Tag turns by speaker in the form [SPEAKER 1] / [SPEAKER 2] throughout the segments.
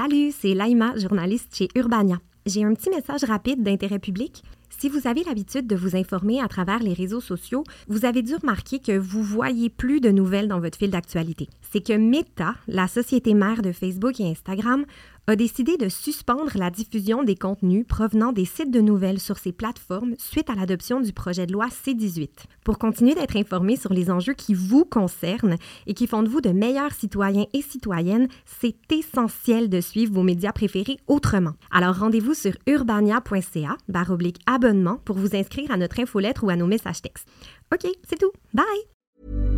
[SPEAKER 1] Salut, c'est Laïma, journaliste chez Urbania. J'ai un petit message rapide d'intérêt public. Si vous avez l'habitude de vous informer à travers les réseaux sociaux, vous avez dû remarquer que vous voyez plus de nouvelles dans votre fil d'actualité. C'est que Meta, la société mère de Facebook et Instagram, a décidé de suspendre la diffusion des contenus provenant des sites de nouvelles sur ces plateformes suite à l'adoption du projet de loi C-18. Pour continuer d'être informé sur les enjeux qui vous concernent et qui font de vous de meilleurs citoyens et citoyennes, c'est essentiel de suivre vos médias préférés autrement. Alors rendez-vous sur urbania.ca oblique abonnement pour vous inscrire à notre infolettre ou à nos messages textes. OK, c'est tout. Bye!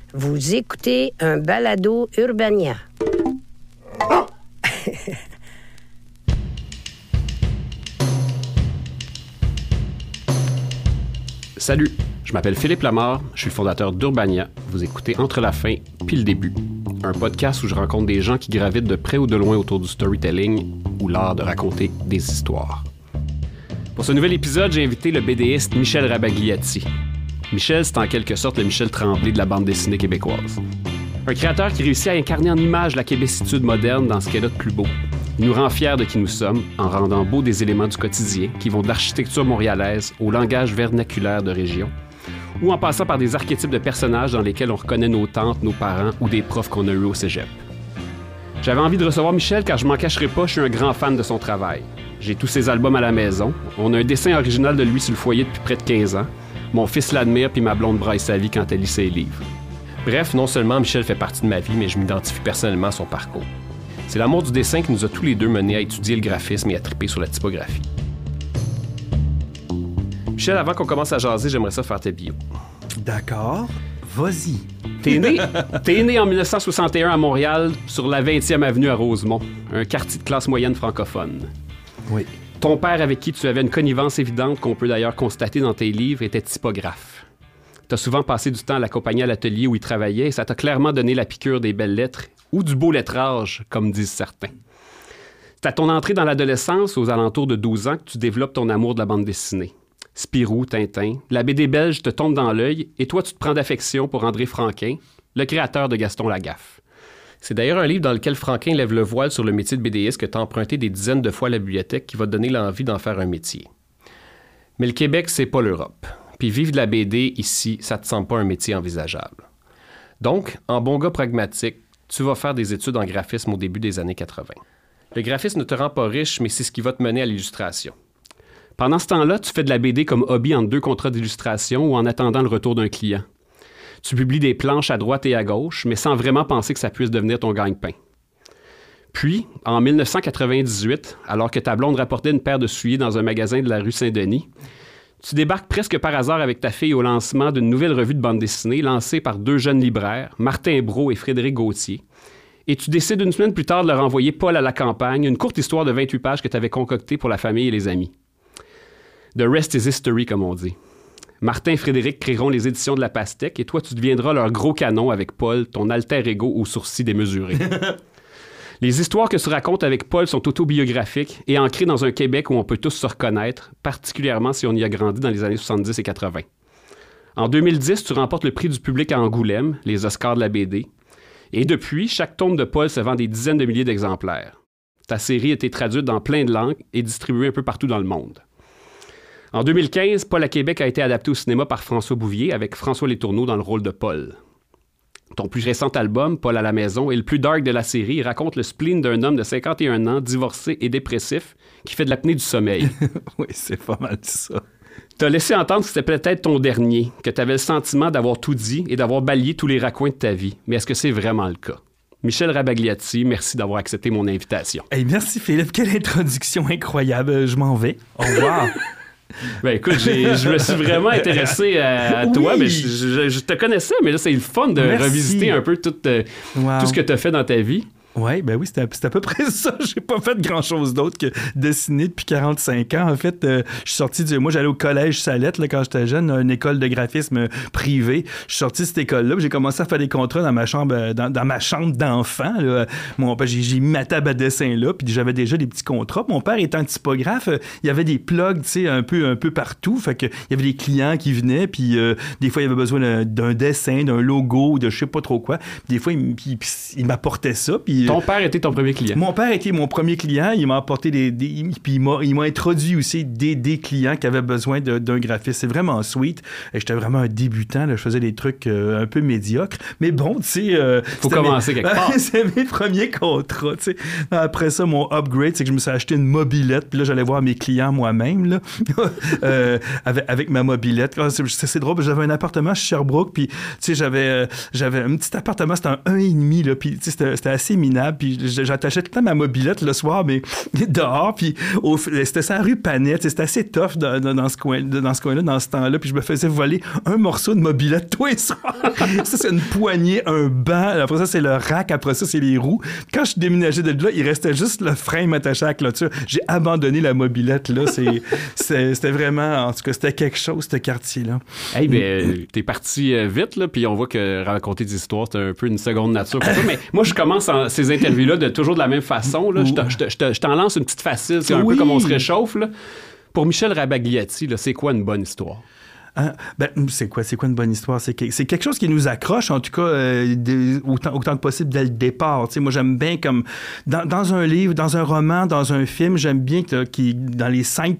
[SPEAKER 2] Vous écoutez un balado Urbania.
[SPEAKER 3] Salut, je m'appelle Philippe Lamar, je suis le fondateur d'Urbania. Vous écoutez Entre la fin puis le début, un podcast où je rencontre des gens qui gravitent de près ou de loin autour du storytelling ou l'art de raconter des histoires. Pour ce nouvel épisode, j'ai invité le BDiste Michel Rabagliati. Michel, c'est en quelque sorte le Michel Tremblay de la bande dessinée québécoise. Un créateur qui réussit à incarner en image la québécitude moderne dans ce qu'elle a de plus beau. Il nous rend fiers de qui nous sommes en rendant beau des éléments du quotidien qui vont de l'architecture montréalaise au langage vernaculaire de région, ou en passant par des archétypes de personnages dans lesquels on reconnaît nos tantes, nos parents ou des profs qu'on a eus au cégep. J'avais envie de recevoir Michel car je m'en cacherai pas, je suis un grand fan de son travail. J'ai tous ses albums à la maison. On a un dessin original de lui sur le foyer depuis près de 15 ans. Mon fils l'admire puis ma blonde braille sa vie quand elle lit ses livres. Bref, non seulement Michel fait partie de ma vie, mais je m'identifie personnellement à son parcours. C'est l'amour du dessin qui nous a tous les deux menés à étudier le graphisme et à triper sur la typographie. Michel, avant qu'on commence à jaser, j'aimerais ça faire tes bio.
[SPEAKER 4] D'accord. Vas-y.
[SPEAKER 3] T'es né, t'es né en 1961 à Montréal, sur la 20e avenue à Rosemont, un quartier de classe moyenne francophone.
[SPEAKER 4] Oui.
[SPEAKER 3] Ton père, avec qui tu avais une connivence évidente qu'on peut d'ailleurs constater dans tes livres, était typographe. Tu as souvent passé du temps à l'accompagner à l'atelier où il travaillait et ça t'a clairement donné la piqûre des belles lettres ou du beau lettrage, comme disent certains. C'est à ton entrée dans l'adolescence, aux alentours de 12 ans, que tu développes ton amour de la bande dessinée. Spirou, Tintin, la BD belge te tombe dans l'œil et toi, tu te prends d'affection pour André Franquin, le créateur de Gaston Lagaffe. C'est d'ailleurs un livre dans lequel Franquin lève le voile sur le métier de BDiste que tu emprunté des dizaines de fois à la bibliothèque qui va te donner l'envie d'en faire un métier. Mais le Québec, c'est pas l'Europe. Puis vivre de la BD ici, ça te semble pas un métier envisageable. Donc, en bon gars pragmatique, tu vas faire des études en graphisme au début des années 80. Le graphisme ne te rend pas riche, mais c'est ce qui va te mener à l'illustration. Pendant ce temps-là, tu fais de la BD comme hobby en deux contrats d'illustration ou en attendant le retour d'un client. Tu publies des planches à droite et à gauche, mais sans vraiment penser que ça puisse devenir ton gagne-pain. Puis, en 1998, alors que ta blonde rapportait une paire de souliers dans un magasin de la rue Saint-Denis, tu débarques presque par hasard avec ta fille au lancement d'une nouvelle revue de bande dessinée lancée par deux jeunes libraires, Martin Brault et Frédéric Gauthier. Et tu décides une semaine plus tard de leur envoyer Paul à la campagne, une courte histoire de 28 pages que tu avais concoctée pour la famille et les amis. The rest is history, comme on dit. Martin et Frédéric créeront les éditions de la pastèque et toi, tu deviendras leur gros canon avec Paul, ton alter ego aux sourcils démesurés. les histoires que tu racontes avec Paul sont autobiographiques et ancrées dans un Québec où on peut tous se reconnaître, particulièrement si on y a grandi dans les années 70 et 80. En 2010, tu remportes le prix du public à Angoulême, les Oscars de la BD. Et depuis, chaque tome de Paul se vend des dizaines de milliers d'exemplaires. Ta série a été traduite dans plein de langues et distribuée un peu partout dans le monde. En 2015, Paul à Québec a été adapté au cinéma par François Bouvier avec François Letourneau dans le rôle de Paul. Ton plus récent album, Paul à la maison, est le plus dark de la série. Il raconte le spleen d'un homme de 51 ans, divorcé et dépressif, qui fait de l'apnée du sommeil.
[SPEAKER 4] oui, c'est pas mal ça.
[SPEAKER 3] T'as laissé entendre que c'était peut-être ton dernier, que tu avais le sentiment d'avoir tout dit et d'avoir balayé tous les raccoins de ta vie. Mais est-ce que c'est vraiment le cas? Michel Rabagliati, merci d'avoir accepté mon invitation.
[SPEAKER 4] Hey, merci Philippe, quelle introduction incroyable. Je m'en vais. Au revoir.
[SPEAKER 3] Ben écoute, je me suis vraiment intéressé à, à toi, mais je, je- je te connaissais, mais là, c'est le fun de
[SPEAKER 4] Merci.
[SPEAKER 3] revisiter un peu tout, euh,
[SPEAKER 4] Wow.
[SPEAKER 3] tout ce que tu as fait dans ta vie.
[SPEAKER 4] Oui, ben oui, c'était à, peu près ça. J'ai pas fait grand-chose d'autre que dessiner depuis 45 ans. En fait, euh, je suis sorti du... Moi, j'allais au collège Salette là, quand j'étais jeune, une école de graphisme privée. Je suis sorti de cette école-là, j'ai commencé à faire des contrats dans ma chambre euh, dans, ma chambre d'enfant. Mon père, j'ai, mis ma table à dessin là, puis j'avais déjà des petits contrats. Mon père étant typographe, euh, il y avait des plugs, tu sais, un peu, un peu partout. Fait que il y avait des clients qui venaient, puis euh, des fois, il y avait besoin d'un, dessin, d'un logo, de je sais pas trop quoi. Puis des fois, il, puis il m'apportait ça, puis...
[SPEAKER 3] Ton père était ton premier client.
[SPEAKER 4] Mon père était mon premier client. Il m'a apporté des, des- puis il m'a, il m'a introduit aussi des, des clients qui avaient besoin d'un graphiste. C'est vraiment sweet. Et J'étais vraiment un débutant. Là. Je faisais des trucs euh, un peu médiocres. Mais bon, tu sais. euh,
[SPEAKER 3] Faut commencer
[SPEAKER 4] mes-
[SPEAKER 3] quelque part.
[SPEAKER 4] c'est mes premiers contrats. tu sais. Après ça, mon upgrade, c'est que je me suis acheté une mobilette. Puis là, j'allais voir mes clients moi-même. Là, Euh, avec, avec ma mobilette. Ah, C'est, drôle. J'avais un appartement chez Sherbrooke. Puis, tu sais, j'avais, euh, j'avais un petit appartement. C'était un 1,5. Là, puis, tu sais, c'était, assez Puis, j'attachais tout le temps ma mobilette le soir, mais dehors. Puis, c'était sa rue Panette. C'était assez tough dans, dans- ce coin, dans ce coin-là, dans ce temps-là. Puis, je me faisais voler un morceau de mobilette tous les soirs. ça, c'est une poignée, un banc. Après ça, c'est le rack. Après ça, c'est les roues. Quand je déménagé de là, il restait juste le frein attaché à la clôture. J'ai abandonné la mobilette, là. C'était vraiment, en tout cas, c'était quelque chose, ce quartier-là.
[SPEAKER 3] Hey, ben, t'es parti euh, vite, là, puis on voit que raconter des histoires, c'est un peu une seconde nature. Mais moi, je commence en- ces interviews-là de toujours de la même façon. Là. Je te- je te- je te- je t'en lance une petite facile, c'est un
[SPEAKER 4] Oui.
[SPEAKER 3] peu comme on se réchauffe. Là. Pour Michel Rabagliati, là, c'est quoi une bonne histoire?
[SPEAKER 4] Hein? Ben, c'est quoi, c'est quoi une bonne histoire? C'est, que- c'est quelque chose qui nous accroche, en tout cas, euh, autant, autant que possible dès le départ. Tu sais, moi, j'aime bien comme dans, dans un livre, dans un roman, dans un film, j'aime bien que dans les cinq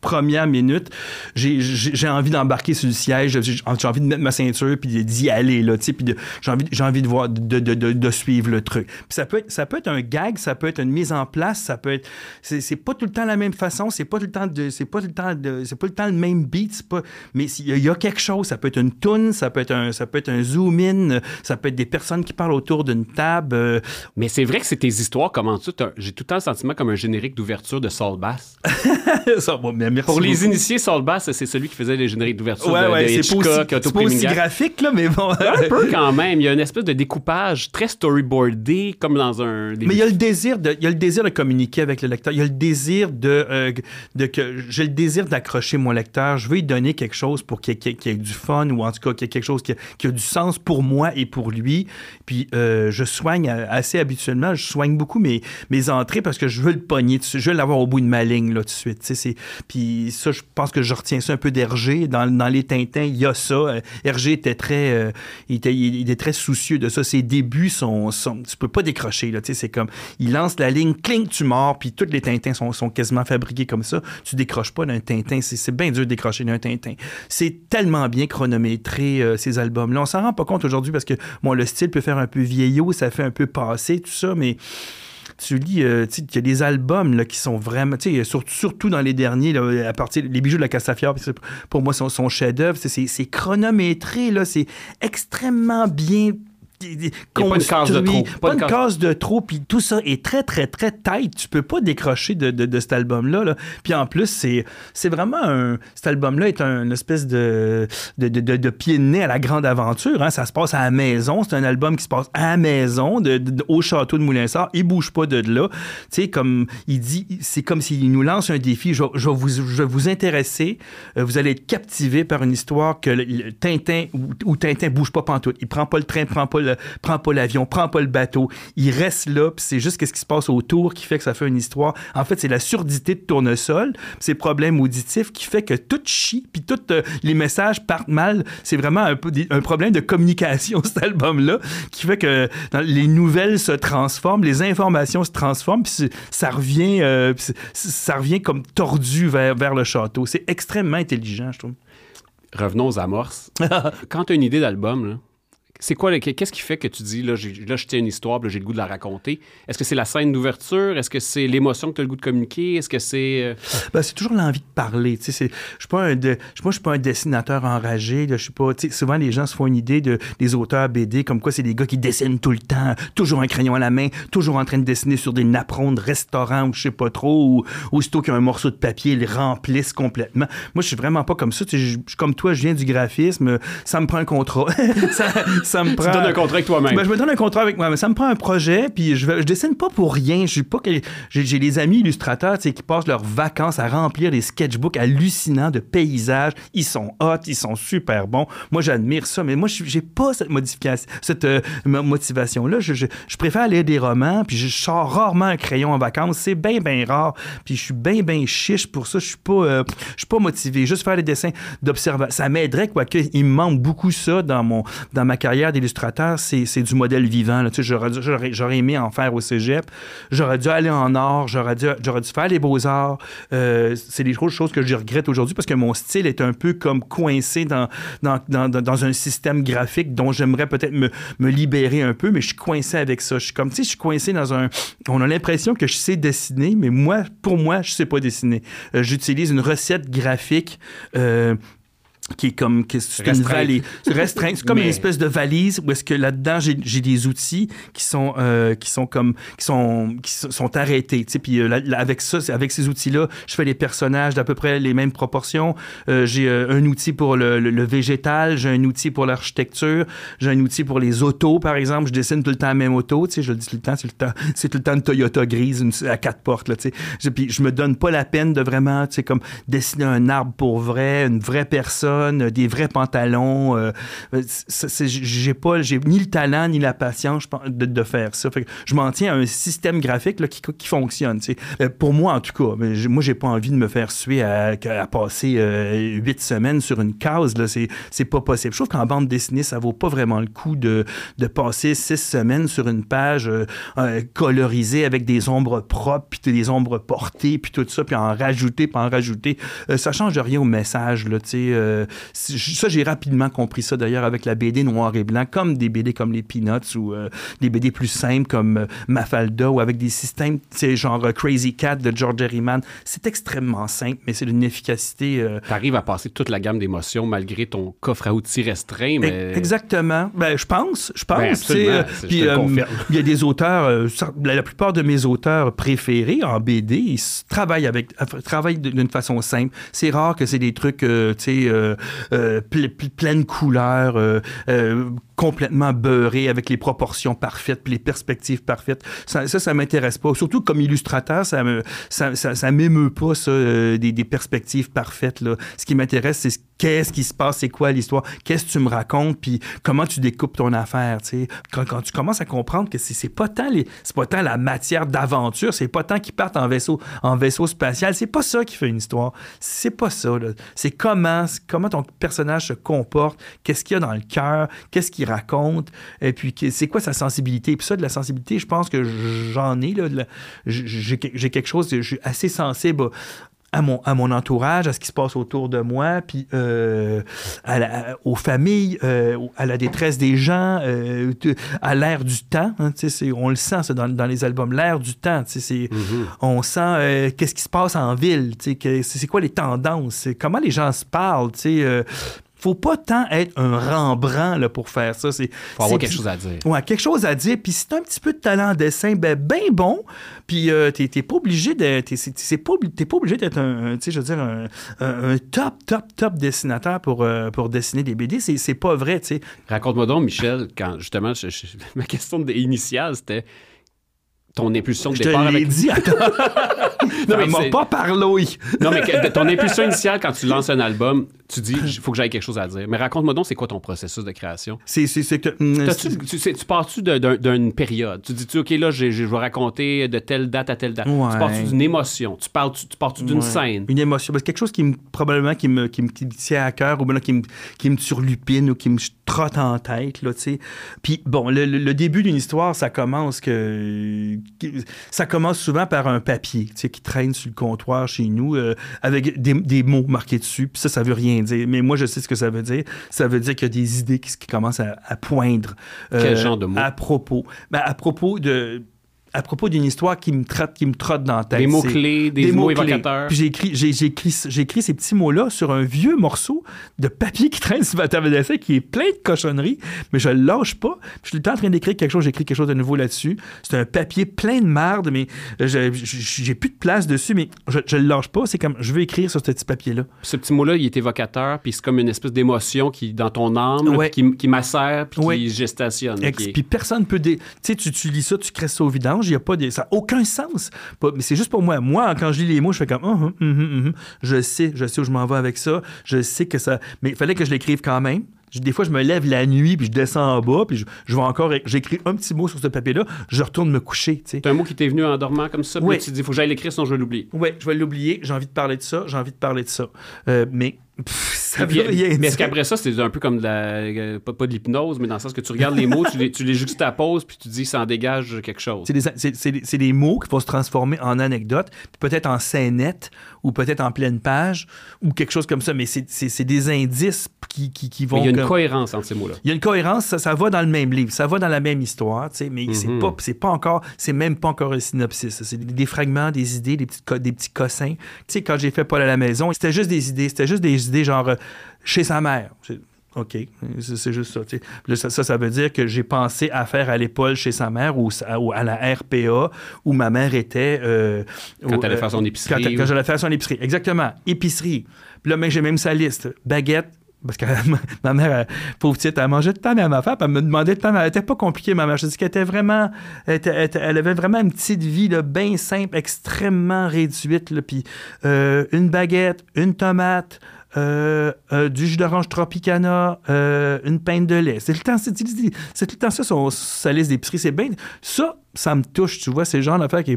[SPEAKER 4] premières minutes, j'ai, envie d'embarquer sur le siège, j'ai, envie de mettre ma ceinture puis d'y aller là, puis j'ai envie, envie de voir, de, de, suivre le truc. Ça peut être, ça peut être un gag, ça peut être une mise en place, ça peut être, c'est, c'est pas tout le temps la même façon, c'est pas tout le temps c'est pas tout le temps c'est pas le temps le même beat, pas, mais y, il y a quelque chose, ça peut être une tune, ça peut être un, ça peut être un zoom in, ça peut être des personnes qui parlent autour d'une table. euh,
[SPEAKER 3] Mais c'est vrai que c'est tes histoires, comment tu J'ai tout le temps le sentiment comme un générique d'ouverture de Saul Bass.
[SPEAKER 4] ça, bon, mais merci
[SPEAKER 3] Pour les initiés, Saul Bass, c'est celui qui faisait les génériques d'ouverture
[SPEAKER 4] Ouais,
[SPEAKER 3] de,
[SPEAKER 4] ouais,
[SPEAKER 3] de Hitchcock,
[SPEAKER 4] c'est pas aussi graphique, là, mais bon.
[SPEAKER 3] Un peu quand même. Il y a une espèce de découpage très storyboardé, comme dans un. des-
[SPEAKER 4] Mais il y a le désir de, il y a le désir de communiquer avec le lecteur. Il y a le désir de, euh, de que j'ai le désir d'accrocher mon lecteur. Je veux lui donner quelque chose pour qu'il y, ait- du fun ou en tout cas qu'il y ait quelque chose qui a, du sens pour moi et pour lui. Puis euh, je soigne euh, assez habituellement. Je soigne beaucoup mes, mes entrées parce que je veux le pogner. Je veux l'avoir au bout de ma ligne là tout de suite. C'est- Puis ça, je pense que je retiens ça un peu d'Hergé. Dans, dans les Tintins, il y a ça. Euh, Hergé était très, euh, il était, il était très soucieux de ça. Ses débuts sont, sont tu peux pas décrocher là. C'est comme il lance la ligne, cling, tu mords. Puis tous les Tintins sont, sont quasiment fabriqués comme ça. Tu décroches pas d'un Tintin. C'est bien dur de décrocher d'un Tintin. C'est tellement bien chronométré euh, ces albums-là. On s'en rend pas compte aujourd'hui parce que bon, le style peut faire un peu vieillot, ça fait un peu passé tout ça, mais tu lis, euh, tu y a des albums là, qui sont vraiment, surtout, surtout dans les derniers, à partir les bijoux de la Castafiore, pour moi, son, son chef-d'œuvre, c'est chronométré, là, c'est extrêmement bien.
[SPEAKER 3] Pas une case de trop.
[SPEAKER 4] Pas,
[SPEAKER 3] Pas
[SPEAKER 4] une case de trop, puis tout ça est très, très, très tight. Tu peux pas décrocher de, de, de cet album-là. Là. Puis en plus, c'est c'est vraiment un. Cet album-là est un une espèce de, de, de, pied de nez à la grande aventure. Hein. Ça se passe à la maison. C'est un album qui se passe à la maison, au château de Moulinsart. Il bouge pas de là. Tu sais, comme il dit, c'est comme s'il nous lance un défi. Je, vais- je vais vous, je vais vous intéresser. Euh, vous allez être captivé par une histoire que le, le Tintin ou, ou Tintin bouge pas pantoute. Il prend pas le train, prend pas le, prend pas l'avion, prend pas le bateau. Il reste là, puis c'est juste qu'est-ce qui se passe autour qui fait que ça fait une histoire. En fait, c'est la surdité de tournesol, puis c'est le problème auditif qui fait que tout chie, puis tous euh, les messages partent mal. C'est vraiment un, peu un problème de communication, cet album-là, qui fait que dans- les nouvelles se transforment, les informations se transforment, puis ça revient, euh, ça revient comme tordu vers, vers le château. C'est extrêmement intelligent, je trouve.
[SPEAKER 3] Revenons aux amorces. Quand tu as une idée d'album, là, c'est quoi, qu'est-ce qui fait que tu dis, là, là je tiens une histoire, j'ai le goût de la raconter? Est-ce que c'est la scène d'ouverture? Est-ce que c'est l'émotion que tu as le goût de communiquer? Est-ce que c'est... euh,
[SPEAKER 4] Ben, c'est toujours l'envie de parler. tu sais, Je pas suis pas un dessinateur enragé. là, Je suis pas. tu sais, Souvent, les gens se font une idée de, des auteurs BD comme quoi c'est des gars qui dessinent tout le temps, toujours un crayon à la main, toujours en train de dessiner sur des napperons de restaurants ou je sais pas trop, ou aussitôt qu'il y a un morceau de papier, ils le remplissent complètement. Moi, je suis vraiment pas comme ça. tu sais, comme toi, je viens du graphisme. Ça me prend un contrat. ça, ça me prend.
[SPEAKER 3] Tu donnes un contrat avec toi-même.
[SPEAKER 4] Ben, je me donne un contrat avec moi, mais ça me prend un projet, puis je, vais- je dessine pas pour rien. Je suis pas que- j'ai, des amis illustrateurs, qui passent leurs vacances à remplir des sketchbooks hallucinants de paysages. Ils sont hot, ils sont super bons. Moi, j'admire ça, mais moi, j'ai pas cette modification, cette euh, mo- motivation-là. Je, je, je préfère lire des romans, puis je sors rarement un crayon en vacances. C'est bien, bien rare. Puis je suis bien, bien chiche pour ça. Je suis pas, euh, je suis pas motivé. Juste faire des dessins d'observation. Ça m'aiderait, quoique, il me manque beaucoup ça dans mon, dans ma carrière d'illustrateur. C'est, du modèle vivant. Tu sais, j'aurais, aimé en faire au cégep. J'aurais dû aller en art. J'aurais dû, dû faire les beaux-arts. Euh, c'est des choses, que je regrette aujourd'hui parce que mon style est un peu comme coincé dans, dans, dans, dans- un système graphique dont j'aimerais peut-être me, me libérer un peu, mais je suis coincé avec ça. Je suis comme, tu je suis coincé dans un... On a l'impression que je sais dessiner, mais moi, pour moi, je sais pas dessiner. Euh, j'utilise une recette graphique... euh, qui est comme que c'est une
[SPEAKER 3] Restreinte.
[SPEAKER 4] valise c'est comme
[SPEAKER 3] Mais-
[SPEAKER 4] une espèce de valise où est-ce que là-dedans j'ai des outils qui sont euh, qui sont comme qui sont qui sont- arrêtés tu sais. Puis euh, là- avec ça avec ces outils là je fais des personnages d'à peu près les mêmes proportions. Euh, j'ai euh, un outil pour le, le- le végétal j'ai un outil pour l'architecture j'ai un outil pour les autos par exemple. Je dessine tout le temps la même auto tu sais. Je le dis tout le temps c'est le temps c'est tout le temps une Toyota grise une, à quatre portes là tu sais. Je- puis je me donne pas la peine de vraiment tu sais comme dessiner un arbre pour vrai une vraie personne des vrais pantalons euh, j'ai pas ni le talent ni la patience de, faire ça. Fait que je m'en tiens à un système graphique qui, fonctionne. Euh, pour moi en tout cas moi j'ai pas envie de me faire suer à, passer euh, huit semaines sur une case c'est pas possible. Je trouve qu'en bande dessinée ça vaut pas vraiment le coup de, passer six semaines sur une page colorisée avec des ombres propres puis des ombres portées puis tout ça puis en rajouter puis en rajouter. Ça change rien au message ça j'ai rapidement compris ça d'ailleurs avec la BD noir et blanc comme des BD comme les Peanuts ou euh, des BD plus simples comme euh, Mafalda ou avec des systèmes tu sais genre euh, Crazy Cat de George Herriman c'est extrêmement simple mais c'est d'une efficacité euh,
[SPEAKER 3] T'arrives à passer toute la gamme d'émotions malgré ton coffre à outils restreint, mais...
[SPEAKER 4] Exactement. Ben, je pense. Je pense.
[SPEAKER 3] Ben,
[SPEAKER 4] tu
[SPEAKER 3] absolument. C'est- je
[SPEAKER 4] puis. Il y a des auteurs, la, plupart de mes auteurs préférés en BD, ils travaillent avec, travaillent d'une façon simple. C'est rare que c'est des trucs, euh, tu sais, euh, euh, ple- ple- complètement beurrés avec les proportions parfaites, puis les perspectives parfaites. Ça, ça, ça m'intéresse pas. Surtout comme illustrateur, ça me, ça, ça, m'émeut pas ça, euh, des, perspectives parfaites là. Ce qui m'intéresse, c'est ce- qu'est-ce qui se passe, c'est quoi l'histoire, qu'est-ce que tu me racontes, puis comment tu découpes ton affaire, tu sais. Quand, tu commences à comprendre que c'est pas tant les, c'est pas tant la matière d'aventure, c'est pas tant qu'ils partent en vaisseau, en vaisseau spatial, c'est pas ça qui fait une histoire. C'est pas ça. C'est comment, comment ton personnage se comporte, qu'est-ce qu'il y a dans le cœur, qu'est-ce qu'il raconte, et puis c'est quoi sa sensibilité? Puis ça, de la sensibilité, je pense que j'en ai, là. la- j'ai quelque chose, je suis assez sensible à mon, à mon entourage, à ce qui se passe autour de moi, puis euh, à la- aux familles, euh, à la détresse des gens, euh, à l'air du temps. hein, on le sent ça, dans, dans les albums, l'air du temps. c'est- On sent qu'est-ce qui se passe en ville, c'est quoi les tendances, comment les gens se parlent. sais, faut pas tant être un Rembrandt là, pour faire ça. C'est
[SPEAKER 3] Faut avoir quelque chose à dire.
[SPEAKER 4] Ouais, quelque chose à dire. Puis si t'as un petit peu de talent en dessin, ben, ben bon. Puis euh, t'es t'es pas obligé d'être un, tu je veux dire, un, top, top, top dessinateur pour, euh, pour dessiner des BD. C'est c'est pas vrai, tu.
[SPEAKER 3] Raconte-moi donc, Michel, quand justement, je- je- ma question initiale, c'était ton impulsion de
[SPEAKER 4] Je te
[SPEAKER 3] départ
[SPEAKER 4] l'ai
[SPEAKER 3] avec...
[SPEAKER 4] dit, attends.
[SPEAKER 3] Non, mais
[SPEAKER 4] m'a
[SPEAKER 3] c'est-
[SPEAKER 4] pas parlé.
[SPEAKER 3] Non, mais que- ton impulsion initiale, quand tu lances un album, tu dis, il faut que j'aille quelque chose à dire. Mais raconte-moi donc, c'est quoi ton processus de création?
[SPEAKER 4] C'est c'est- c'est que.
[SPEAKER 3] T'as-tu- tu, sais, tu pars-tu d'un- d'un- d'une période? Tu dis-tu, OK, là, je vais raconter de telle date à telle date.
[SPEAKER 4] Ouais.
[SPEAKER 3] Tu pars-tu d'une émotion? Tu pars-tu tu pars-tu d'une
[SPEAKER 4] Ouais.
[SPEAKER 3] scène?
[SPEAKER 4] Une émotion. Que quelque chose qui me, probablement qui me, qui me, qui me tient à cœur ou bien là, qui me, qui me turlupine ou qui me trotte en tête, là, tu sais. Puis bon, le, le- début d'une histoire, ça commence que... Ça commence souvent par un papier, tu sais, qui traîne sur le comptoir chez nous, euh, avec des, des mots marqués dessus, puis ça, ça veut rien dire. Mais moi, je sais ce que ça veut dire. Ça veut dire qu'il y a des idées qui, qui commencent à, à poindre. euh,
[SPEAKER 3] Quel genre de mots?
[SPEAKER 4] À propos. Ben, à propos de... À propos d'une histoire qui me trotte, qui me trotte dans la tête.
[SPEAKER 3] Des mots-clés, des, mots évocateurs.
[SPEAKER 4] Puis j'ai écrit ces petits mots-là sur un vieux morceau de papier qui traîne sur ma table d'essai qui est plein de cochonneries, mais je le lâche pas. Je suis tout le temps en train d'écrire quelque chose, j'écris quelque chose de nouveau là-dessus. C'est un papier plein de marde, mais j'ai plus de place dessus, mais je, je le lâche pas. C'est comme, je veux écrire sur ce petit papier-là.
[SPEAKER 3] Ce petit mot-là, il est évocateur, puis c'est comme une espèce d'émotion qui, dans ton âme,
[SPEAKER 4] Ouais.
[SPEAKER 3] qui, qui macère, puis
[SPEAKER 4] Ouais.
[SPEAKER 3] qui gestationne. Est-
[SPEAKER 4] Puis personne peut. dé- Tu sais, tu, tu lis ça, tu crées ça au vidange, il y a pas de. Ça n'a aucun sens. Pas- mais c'est juste pour moi. Moi, quand je lis les mots, je fais comme. Hum, hum, hum. Je sais, je sais où je m'en vais avec ça. Je sais que ça. Mais il fallait que je l'écrive quand même. Des fois, je me lève la nuit, puis je descends en bas, puis je, je vais encore. J'écris un petit mot sur ce papier-là, je retourne me coucher.
[SPEAKER 3] C'est un mot qui t'est venu en dormant comme ça, puis tu te dis, faut que j'aille l'écrire, sinon je vais l'oublier.
[SPEAKER 4] Ouais, je vais l'oublier, j'ai envie de parler de ça, j'ai envie de parler de ça. Euh, mais pff, ça veut rien
[SPEAKER 3] mais est-ce qu'après ça, c'est un peu comme de la. euh, pas, pas de l'hypnose, mais dans le sens que tu regardes les mots, tu les, tu les juxtaposes, puis tu dis, ça en dégage quelque chose.
[SPEAKER 4] C'est des, c'est- c'est des- mots qui vont se transformer en anecdotes, peut-être en scénette, ou peut-être en pleine page, ou quelque chose comme ça. Mais c'est- c'est c'est des indices qui, qui, qui vont.
[SPEAKER 3] Il y a une
[SPEAKER 4] comme-
[SPEAKER 3] cohérence entre ces mots-là.
[SPEAKER 4] il y a une cohérence, ça, ça va dans le même livre, ça va dans la même histoire, tu sais, mais c'est
[SPEAKER 3] Mhm.
[SPEAKER 4] pas, c'est pas encore, c'est même pas encore un synopsis. C'est des, des fragments, des idées, des petits, co- des petits cossins. Tu sais, quand j'ai fait Paul à la maison, c'était juste des idées, c'était juste des idées genre euh, chez sa mère. C'est- OK, c'est juste ça. là, ça, ça, ça veut dire que j'ai pensé à faire à l'épaule chez sa mère ou, à la RPA où ma mère était. euh,
[SPEAKER 3] Quand elle allait
[SPEAKER 4] euh,
[SPEAKER 3] faire son épicerie
[SPEAKER 4] Quand,
[SPEAKER 3] ou-
[SPEAKER 4] quand j'allais faire son épicerie. Exactement. Épicerie. Puis là, mais j'ai même sa liste. Baguette. Parce que ma mère, elle, pauvre petite, elle mangeait le temps même affaire. Puis elle me demandait le temps, elle était pas compliquée, ma mère. Je dis qu'elle était vraiment. Elle, était- elle était- elle avait vraiment une petite vie, là, bien simple, extrêmement réduite. là. Puis euh, une baguette, une tomate. Euh, euh, du jus d'orange Tropicana, euh, une pinte de lait. C'est le temps, tout le temps ça, son, sa liste d'épicerie. C'est bien. Ça, ça me touche, tu vois. C'est le genre d'affaire qui.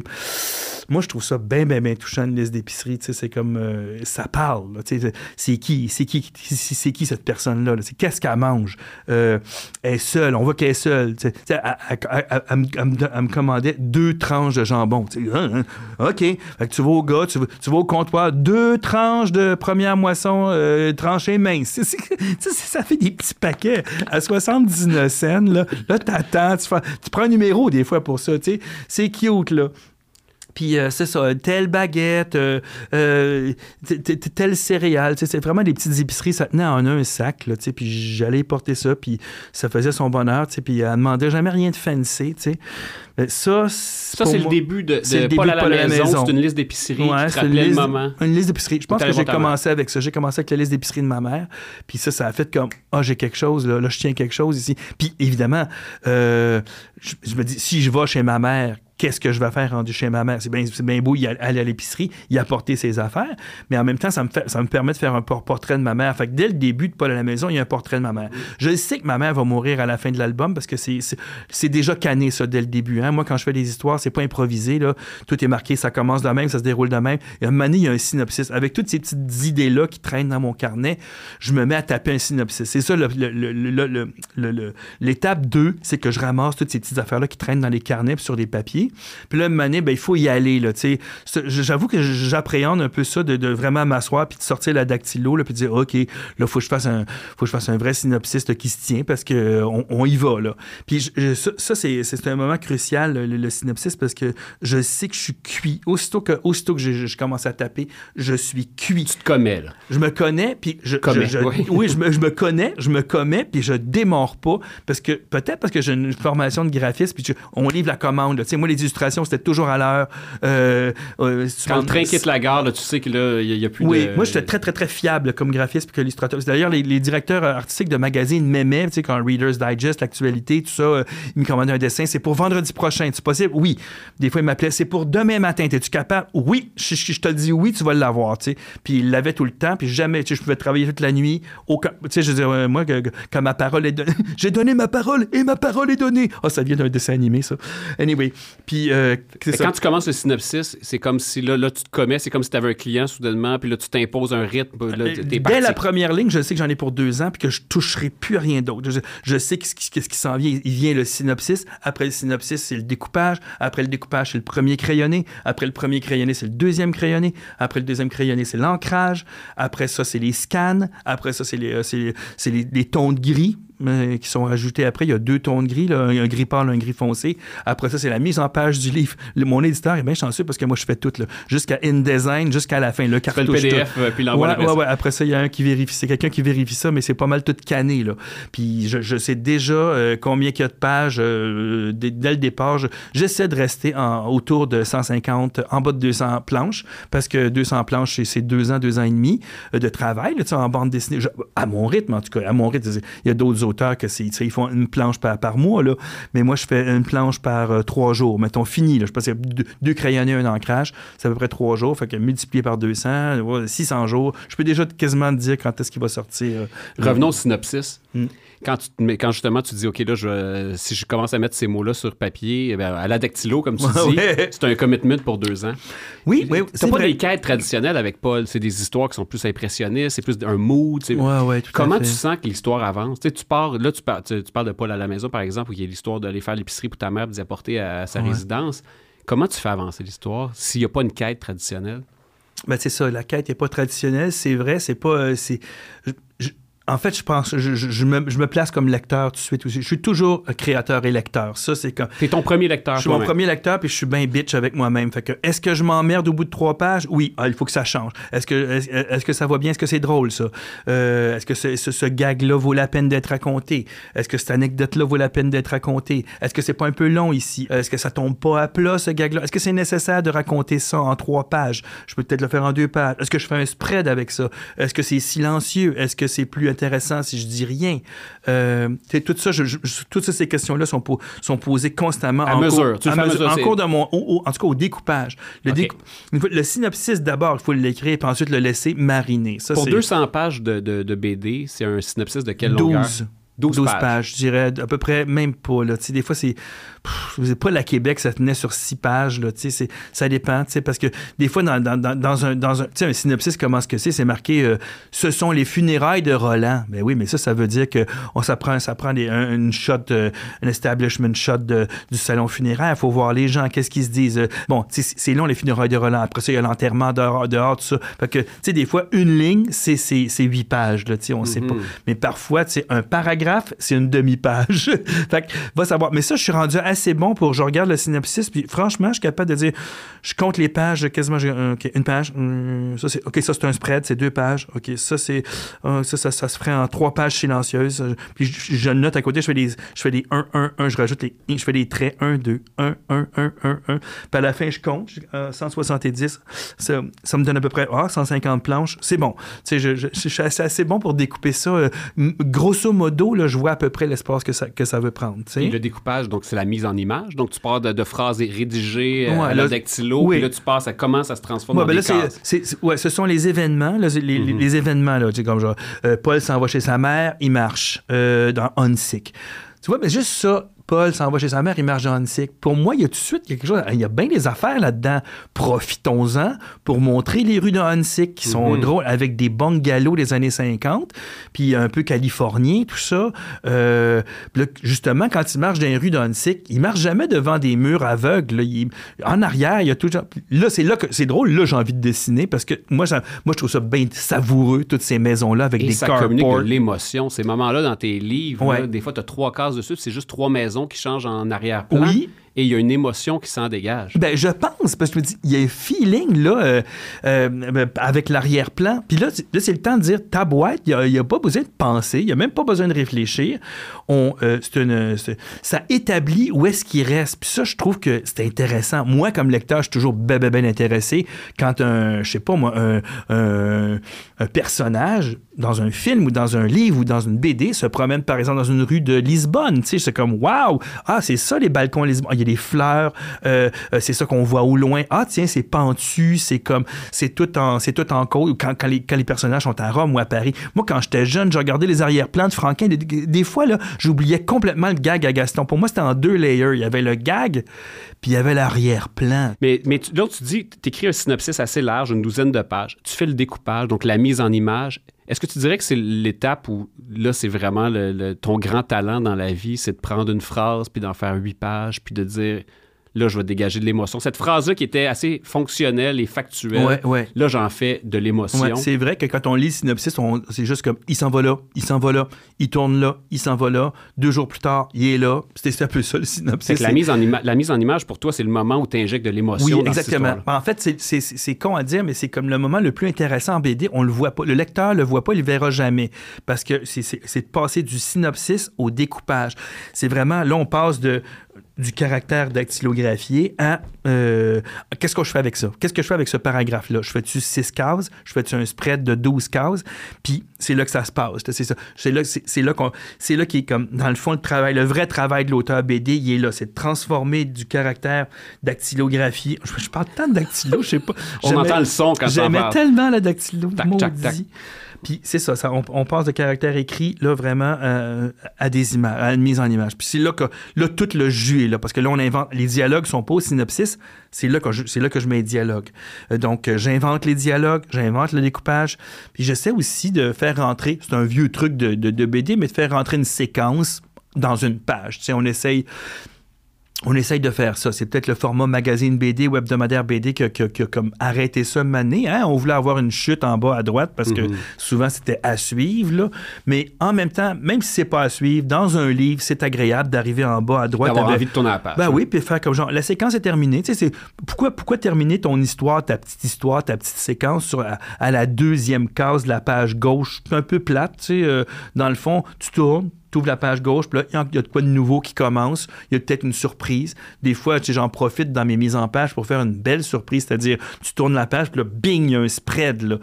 [SPEAKER 4] Moi, je trouve ça bien, bien, bien touchant, une liste d'épicerie. Tu sais, c'est comme. euh, ça parle. tu sais, c'est qui, c'est qui, c'est qui cette personne-là? là? C'est qu'est-ce qu'elle mange? Euh, elle est seule. On voit qu'elle est seule. Elle, me- commandait deux tranches de jambon. Tu sais, Hein, hein, OK. Fait que tu vas au gars, tu vas, au comptoir, deux tranches de première moisson euh, tranchées minces. Tu sais, ça fait des petits paquets à 79 cents. Là, là t'attends, tu, tu prends un numéro des fois pour ça. tu sais. C'est cute, là. Puis euh, c'est ça, telle baguette, euh, euh, telle céréale. tu sais, C'est vraiment des petites épiceries. Ça tenait en un sac. Là, tu sais, puis j'allais porter ça. Puis ça faisait son bonheur. tu sais, Puis elle demandait jamais rien de fancy. tu sais. Mais Ça,
[SPEAKER 3] Ça, c'est le début de, de
[SPEAKER 4] le début
[SPEAKER 3] Paul
[SPEAKER 4] de
[SPEAKER 3] à la
[SPEAKER 4] Paul à la
[SPEAKER 3] maison.
[SPEAKER 4] maison.
[SPEAKER 3] C'est une liste d'épicerie
[SPEAKER 4] Ouais,
[SPEAKER 3] qui te
[SPEAKER 4] une
[SPEAKER 3] rappelait le
[SPEAKER 4] liste-
[SPEAKER 3] moment.
[SPEAKER 4] Une liste d'épicerie. Je pense que j'ai commencé avec ça. J'ai commencé avec la liste d'épicerie de ma mère. Puis ça, ça a fait comme, ah, j'ai quelque chose, là, là, je tiens quelque chose ici. Puis évidemment, euh, je, je me dis, si je vais chez ma mère, qu'est-ce que je vais faire rendu chez ma mère? C'est bien, bien beau y aller à l'épicerie, y apporter ses affaires, mais en même temps, ça me, ça me permet de faire un por- portrait de ma mère. Fait dès le début de Paul à la maison, il y a un portrait de ma mère. Je sais que ma mère va mourir à la fin de l'album parce que c'est, déjà canné, ça, dès le début. Hein. Moi, quand je fais des histoires, c'est pas improvisé. Là. Tout est marqué, ça commence de même, ça se déroule de même. Et à un moment il y a un synopsis. Avec toutes ces petites idées-là qui traînent dans mon carnet, je me mets à taper un synopsis. C'est ça, l'étape 2, c'est que je ramasse toutes ces petites affaires-là qui traînent dans les carnets sur des papiers. Puis là, donné, ben, il faut y aller. Là, J'avoue que j'appréhende un peu ça de, de vraiment m'asseoir puis de sortir la dactylo là, puis de dire, OK, là, il faut que je fasse un, faut que je fasse un vrai synopsis là, qui se tient parce qu'on on y va. Là. Puis je- je- ça, ça, c'est c'est un moment crucial, le, le synopsis, parce que je sais que je suis cuit. Aussitôt que, aussitôt que je, je commence à taper, je suis cuit.
[SPEAKER 3] Tu te commets, là.
[SPEAKER 4] Je me connais, puis je,
[SPEAKER 3] Commets,
[SPEAKER 4] je-
[SPEAKER 3] oui.
[SPEAKER 4] oui, je me, je me connais, je me commets, puis je démords pas, parce que peut-être parce que j'ai une formation de graphiste, puis je- on livre la commande. là. Tu sais, moi, les illustrations, c'était toujours à l'heure. Euh, euh,
[SPEAKER 3] Quand le train quitte la gare, là, tu sais que là, il n'y a, plus
[SPEAKER 4] oui,
[SPEAKER 3] de.
[SPEAKER 4] moi, j'étais très, très, très fiable comme graphiste puis qu'illustrateur. D'ailleurs, les, les directeurs artistiques de magazines m'aimaient, tu sais, quand Reader's Digest, l'actualité, tout ça, euh, ils me commandaient un dessin. C'est pour vendredi prochain, c'est possible? Oui. Des fois, ils m'appelaient, c'est pour demain matin, es-tu capable? Oui. Je, je- je te dis oui, tu vas l'avoir, tu sais. Puis il l'avait tout le temps, puis jamais, tu sais, je pouvais travailler toute la nuit. Aucun, tu sais, je veux dire, moi, que- quand ma parole est donnée, j'ai donné ma parole et ma parole est donnée. Ah, ça vient d'un dessin animé, ça. Anyway. Puis, euh, c'est
[SPEAKER 3] Fait que
[SPEAKER 4] ça.
[SPEAKER 3] Quand tu commences le synopsis, c'est comme si là, là tu te commets, c'est comme si tu avais un client soudainement, puis là, tu t'imposes un rythme. Là, t'es
[SPEAKER 4] Dès
[SPEAKER 3] parti.
[SPEAKER 4] la première ligne, je sais que j'en ai pour deux ans puis que je toucherai plus à rien d'autre. Je, je sais qu'est-ce qui, qu'est-ce qui s'en vient. Il vient le synopsis. Après le synopsis, c'est le découpage. Après le découpage, c'est le premier crayonné. Après le premier crayonné, c'est le deuxième crayonné. Après le deuxième crayonné, c'est l'ancrage. Après ça, c'est les scans. Après ça, c'est les, euh, c'est les, c'est les- les tons de gris euh, qui sont ajoutés après. Il y a deux tons de gris, là, un, gris pâle, un gris foncé. Après ça, c'est la mise en page du livre. Le- mon éditeur est bien chanceux parce que moi, je fais tout, là, jusqu'à InDesign, jusqu'à la fin. Le
[SPEAKER 3] fais le
[SPEAKER 4] cartouche,
[SPEAKER 3] PDF, euh, puis l'envoie
[SPEAKER 4] Ouais,
[SPEAKER 3] après
[SPEAKER 4] ouais,
[SPEAKER 3] ça.
[SPEAKER 4] ouais. Après ça, il y a un qui vérifie. C'est quelqu'un qui vérifie ça, mais c'est pas mal tout canné, là. Puis je, je sais déjà euh, combien il y a de pages euh, dès, dès le départ. Je- J'essaie de rester en, autour de 150, en bas de 200 planches, parce que 200 planches, c'est- deux ans, deux ans et demi euh, de travail, là, en bande dessinée. Je- à mon rythme, en tout cas, à mon rythme. Il y a d'autres que c'est, ils font une planche par, par mois, là. Mais moi, je fais une planche par euh, trois jours. Mettons, fini, là. Je pense qu'il y a deux, deux crayonnés, un ancrage. C'est à peu près trois jours. Fait que multiplié par 200, ouais, 600 jours. Je peux déjà quasiment te dire quand est-ce qu'il va sortir. euh,
[SPEAKER 3] Revenons au synopsis.
[SPEAKER 4] Mm.
[SPEAKER 3] Quand, tu, te mets- quand justement tu dis, OK, là, je, si je commence à mettre ces mots-là sur papier, eh à la dactylo, comme tu dis,
[SPEAKER 4] Ouais.
[SPEAKER 3] c'est un commitment pour deux ans.
[SPEAKER 4] Oui, oui,
[SPEAKER 3] C'est pas
[SPEAKER 4] vrai.
[SPEAKER 3] des quêtes traditionnelles avec Paul, c'est des histoires qui sont plus impressionnistes, c'est plus un mood. tu sais.
[SPEAKER 4] Ouais, ouais, tout à
[SPEAKER 3] Comment
[SPEAKER 4] fait.
[SPEAKER 3] tu sens que l'histoire avance? Tu, pars, là, tu, tu, tu parles de Paul à la maison, par exemple, où il y a l'histoire d'aller faire l'épicerie pour ta mère et d'y apporter à, sa résidence. Comment tu fais avancer l'histoire s'il n'y a pas une quête traditionnelle?
[SPEAKER 4] Ben, c'est ça, la quête n'est pas traditionnelle, c'est vrai, c'est pas. euh, c'est, je- je- en fait, je pense, je, je- je me, je me place comme lecteur tout de suite aussi. Je suis toujours créateur et lecteur. Ça, c'est quand.
[SPEAKER 3] T'es ton premier lecteur,
[SPEAKER 4] Je suis mon premier lecteur, puis je suis bien bitch avec moi-même. Fait que, est-ce que je m'emmerde au bout de trois pages? Oui, ah, il faut que ça change. Est-ce que, est-ce, est-ce que ça va bien? Est-ce que c'est drôle, ça? Euh, est-ce que ce, ce- ce gag-là vaut la peine d'être raconté? Est-ce que cette anecdote-là vaut la peine d'être racontée? Est-ce que c'est pas un peu long ici? Est-ce que ça tombe pas à plat, ce gag-là? Est-ce que c'est nécessaire de raconter ça en trois pages? Je peux peut-être le faire en deux pages. Est-ce que je fais un spread avec ça? Est-ce que c'est silencieux? Est-ce que c'est plus intéressant si je dis rien? Euh, tout ça, je- je- toutes ces questions-là sont, po- sont posées constamment
[SPEAKER 3] À
[SPEAKER 4] en
[SPEAKER 3] mesure.
[SPEAKER 4] cours,
[SPEAKER 3] Tu
[SPEAKER 4] à mesure-
[SPEAKER 3] mesure,
[SPEAKER 4] en cours de mon, au- au- en tout cas au découpage. Le,
[SPEAKER 3] OK.
[SPEAKER 4] décou- une fois- le synopsis d'abord, il faut l'écrire, puis ensuite le laisser mariner. Ça,
[SPEAKER 3] Pour
[SPEAKER 4] c'est
[SPEAKER 3] 200 pages de, de- de BD, c'est un synopsis de quelle longueur?
[SPEAKER 4] 12.
[SPEAKER 3] 12
[SPEAKER 4] 12
[SPEAKER 3] pages.
[SPEAKER 4] pages. je dirais à peu près, même pas. Là. Des fois, c'est. Pff, C'est pas la Québec, ça tenait sur 6 pages. Là. Tu sais, c'est- Ça dépend. tu sais, Parce que des fois, dans, dans- dans- un, dans un, sais, un synopsis, comment ce que c'est C'est marqué euh, Ce sont les funérailles de Roland. Ben oui, mais ça, ça veut dire que on, ça prend, ça prend des- un, une shot, euh, un establishment shot de- du salon funéraire. Il faut voir les gens, qu'est-ce qu'ils se disent. Euh, Bon, sais, c'est long, les funérailles de Roland. Après ça, il y a l'enterrement dehors, dehors, tout ça. Fait que, tu sais, des fois, une ligne, c'est c'est- c'est huit pages. Là, tu sais, on sait pas. Mais parfois, tu sais, un paragraphe, c'est une demi-page. fait que, va savoir. Mais ça, je suis rendu assez bon pour, je regarde le synopsis, puis franchement, je suis capable de dire, je compte les pages, quasiment, euh, OK, une page, hum, ça, c'est, OK, ça, c'est un spread, c'est deux pages, OK, ça, c'est, euh, ça, ça, ça se ferait en trois pages silencieuses. Euh, Puis je, je note à côté, je fais des, je fais des 1, 1, 1, je rajoute les, je fais des traits 1, 2, 1, 1, 1, 1, 1. Puis à la fin, je compte, euh, 170, ça, ça me donne à peu près, ah, 150 planches, c'est bon. Tu sais, je, je, je suis assez, assez bon pour découper ça. euh, grosso modo, là, je vois à peu près l'espace que ça, que ça veut prendre, tu sais.
[SPEAKER 3] Le découpage, donc c'est la mise en image. Donc tu pars de, de phrases rédigées euh,
[SPEAKER 4] Ouais,
[SPEAKER 3] à
[SPEAKER 4] là,
[SPEAKER 3] dactylo,
[SPEAKER 4] oui.
[SPEAKER 3] puis là tu passes à comment ça se transforme
[SPEAKER 4] Ouais,
[SPEAKER 3] dans
[SPEAKER 4] ben là,
[SPEAKER 3] cases.
[SPEAKER 4] c'est- c'est- ouais, ce sont les événements, là, les, les- les événements, là, tu sais, comme genre, euh, Paul s'en va chez sa mère, il marche euh, dans Unsick. Tu vois, mais juste ça, Paul s'en va chez sa mère, il marche dans Unsick. Pour moi, il y a tout de suite quelque chose, il y a bien des affaires là-dedans. Profitons-en pour montrer les rues de Unsick qui sont drôles, avec des bungalows des années 50, puis un peu californien, tout ça. Euh, là, justement, quand il marche dans les rues de Unsick, il marche jamais devant des murs aveugles. là. Il- en arrière, il y a toujours. Là, c'est là que c'est drôle. Là, j'ai envie de dessiner parce que moi, ça- moi je trouve ça bien savoureux, toutes ces maisons-là avec
[SPEAKER 3] Et
[SPEAKER 4] des
[SPEAKER 3] ça communique de l'émotion. Ces moments-là dans tes livres,
[SPEAKER 4] Ouais.
[SPEAKER 3] là, des fois tu as trois cases dessus, c'est juste trois maisons qui changent en arrière-plan.
[SPEAKER 4] Oui.
[SPEAKER 3] Et il y a une émotion qui s'en dégage.
[SPEAKER 4] Ben, je pense, parce que je me dis, il y a un feeling, là, euh, euh, avec l'arrière-plan. Puis là, là, c'est le temps de dire, ta boîte, il n'y a, pas besoin de penser, il n'y a même pas besoin de réfléchir. On, euh, une, ça établit où est-ce qu'il reste. Puis ça, je trouve que c'est intéressant. Moi, comme lecteur, je suis toujours ben, ben, ben intéressé quand un, je sais pas moi, un, un- personnage dans un film ou dans un livre ou dans une BD se promène, par exemple, dans une rue de Lisbonne. Tu sais, c'est comme, waouh! Ah, c'est ça les balcons, il y a des fleurs, euh, euh, c'est ça qu'on voit au loin. Ah, tiens, c'est pentu, c'est comme, c'est tout en, c'est tout en côte. Quand, les, quand les personnages sont à Rome ou à Paris. Moi, quand j'étais jeune, je regardais les arrière-plans de Franquin. Des, des fois, là, j'oubliais complètement le gag à Gaston. Pour moi, c'était en deux layers. Il y avait le gag, puis il y avait l'arrière-plan.
[SPEAKER 3] Mais, mais tu, là, tu dis, tu écris un synopsis assez large, une douzaine de pages. Tu fais le découpage, donc la mise en image. Est-ce que tu dirais que c'est l'étape où, là, c'est vraiment ton grand talent dans la vie, c'est de prendre une phrase, puis d'en faire huit pages, puis de dire là, je vais dégager de l'émotion. Cette phrase-là qui était assez fonctionnelle et factuelle,
[SPEAKER 4] ouais, ouais.
[SPEAKER 3] là, j'en fais de l'émotion.
[SPEAKER 4] Ouais, c'est vrai que quand on lit le synopsis, c'est juste comme il s'en va là, il s'en va là, il tourne là, il s'en va là. Deux jours plus tard, il est là. C'était un peu ça le synopsis.
[SPEAKER 3] La mise, en la mise en image, pour toi, c'est le moment où tu injectes de l'émotion.
[SPEAKER 4] Oui, exactement. En fait, c'est con à dire, mais c'est comme le moment le plus intéressant en BD. On le voit pas. Le lecteur le voit pas, il le verra jamais. Parce que c'est de passer du synopsis au découpage. C'est vraiment, là, on passe de du caractère dactylographié à euh, qu'est-ce que je fais avec ça? Qu'est-ce que je fais avec ce paragraphe-là? Je fais-tu 6 cases? Je fais-tu un spread de 12 cases? Puis c'est là que ça se passe. C'est ça. C'est là, c'est, là qu'on, c'est là qui est comme, dans le fond, le travail, le vrai travail de l'auteur BD, il est là. C'est de transformer du caractère dactylographie. Je, je parle tant de dactylo, je sais pas.
[SPEAKER 3] On entend le son quand
[SPEAKER 4] J'aimais tellement la dactylo.
[SPEAKER 3] Tac, tac, tac.
[SPEAKER 4] Puis c'est ça, ça on, passe de caractère écrit, là, vraiment, euh, à des images, à une mise en image. Puis c'est là que, là, tout le jus est là, parce que là, on invente, les dialogues sont pas au synopsis, c'est là que je, là que je mets les dialogues. Euh, donc, euh, j'invente les dialogues, j'invente le découpage, puis j'essaie aussi de faire rentrer, c'est un vieux truc de, de, de BD, mais de faire rentrer une séquence dans une page. Tu sais, on essaye on essaye de faire ça. C'est peut-être le format magazine BD ou hebdomadaire BD qui a, qui a, qui a comme arrêté ça mané. Hein? On voulait avoir une chute en bas à droite parce que
[SPEAKER 3] Mhm.
[SPEAKER 4] souvent c'était à suivre. Là. Mais en même temps, même si c'est pas à suivre, dans un livre, c'est agréable d'arriver en bas à droite.
[SPEAKER 3] D'avoir
[SPEAKER 4] avec-
[SPEAKER 3] envie de tourner la page.
[SPEAKER 4] Ben oui, puis faire comme genre, la séquence est terminée. Tu sais, c'est pourquoi, pourquoi terminer ton histoire, ta petite histoire, ta petite séquence sur, à, à la deuxième case de la page gauche, C'est un peu plate, tu sais. euh, dans le fond, tu tournes, tu la page gauche, puis là, il y a- de quoi de nouveau qui commence. Il y a peut-être une surprise. Des fois, j'en profite dans mes mises en page pour faire une belle surprise, c'est-à-dire, tu tournes la page, puis bing, il y a un spread, là.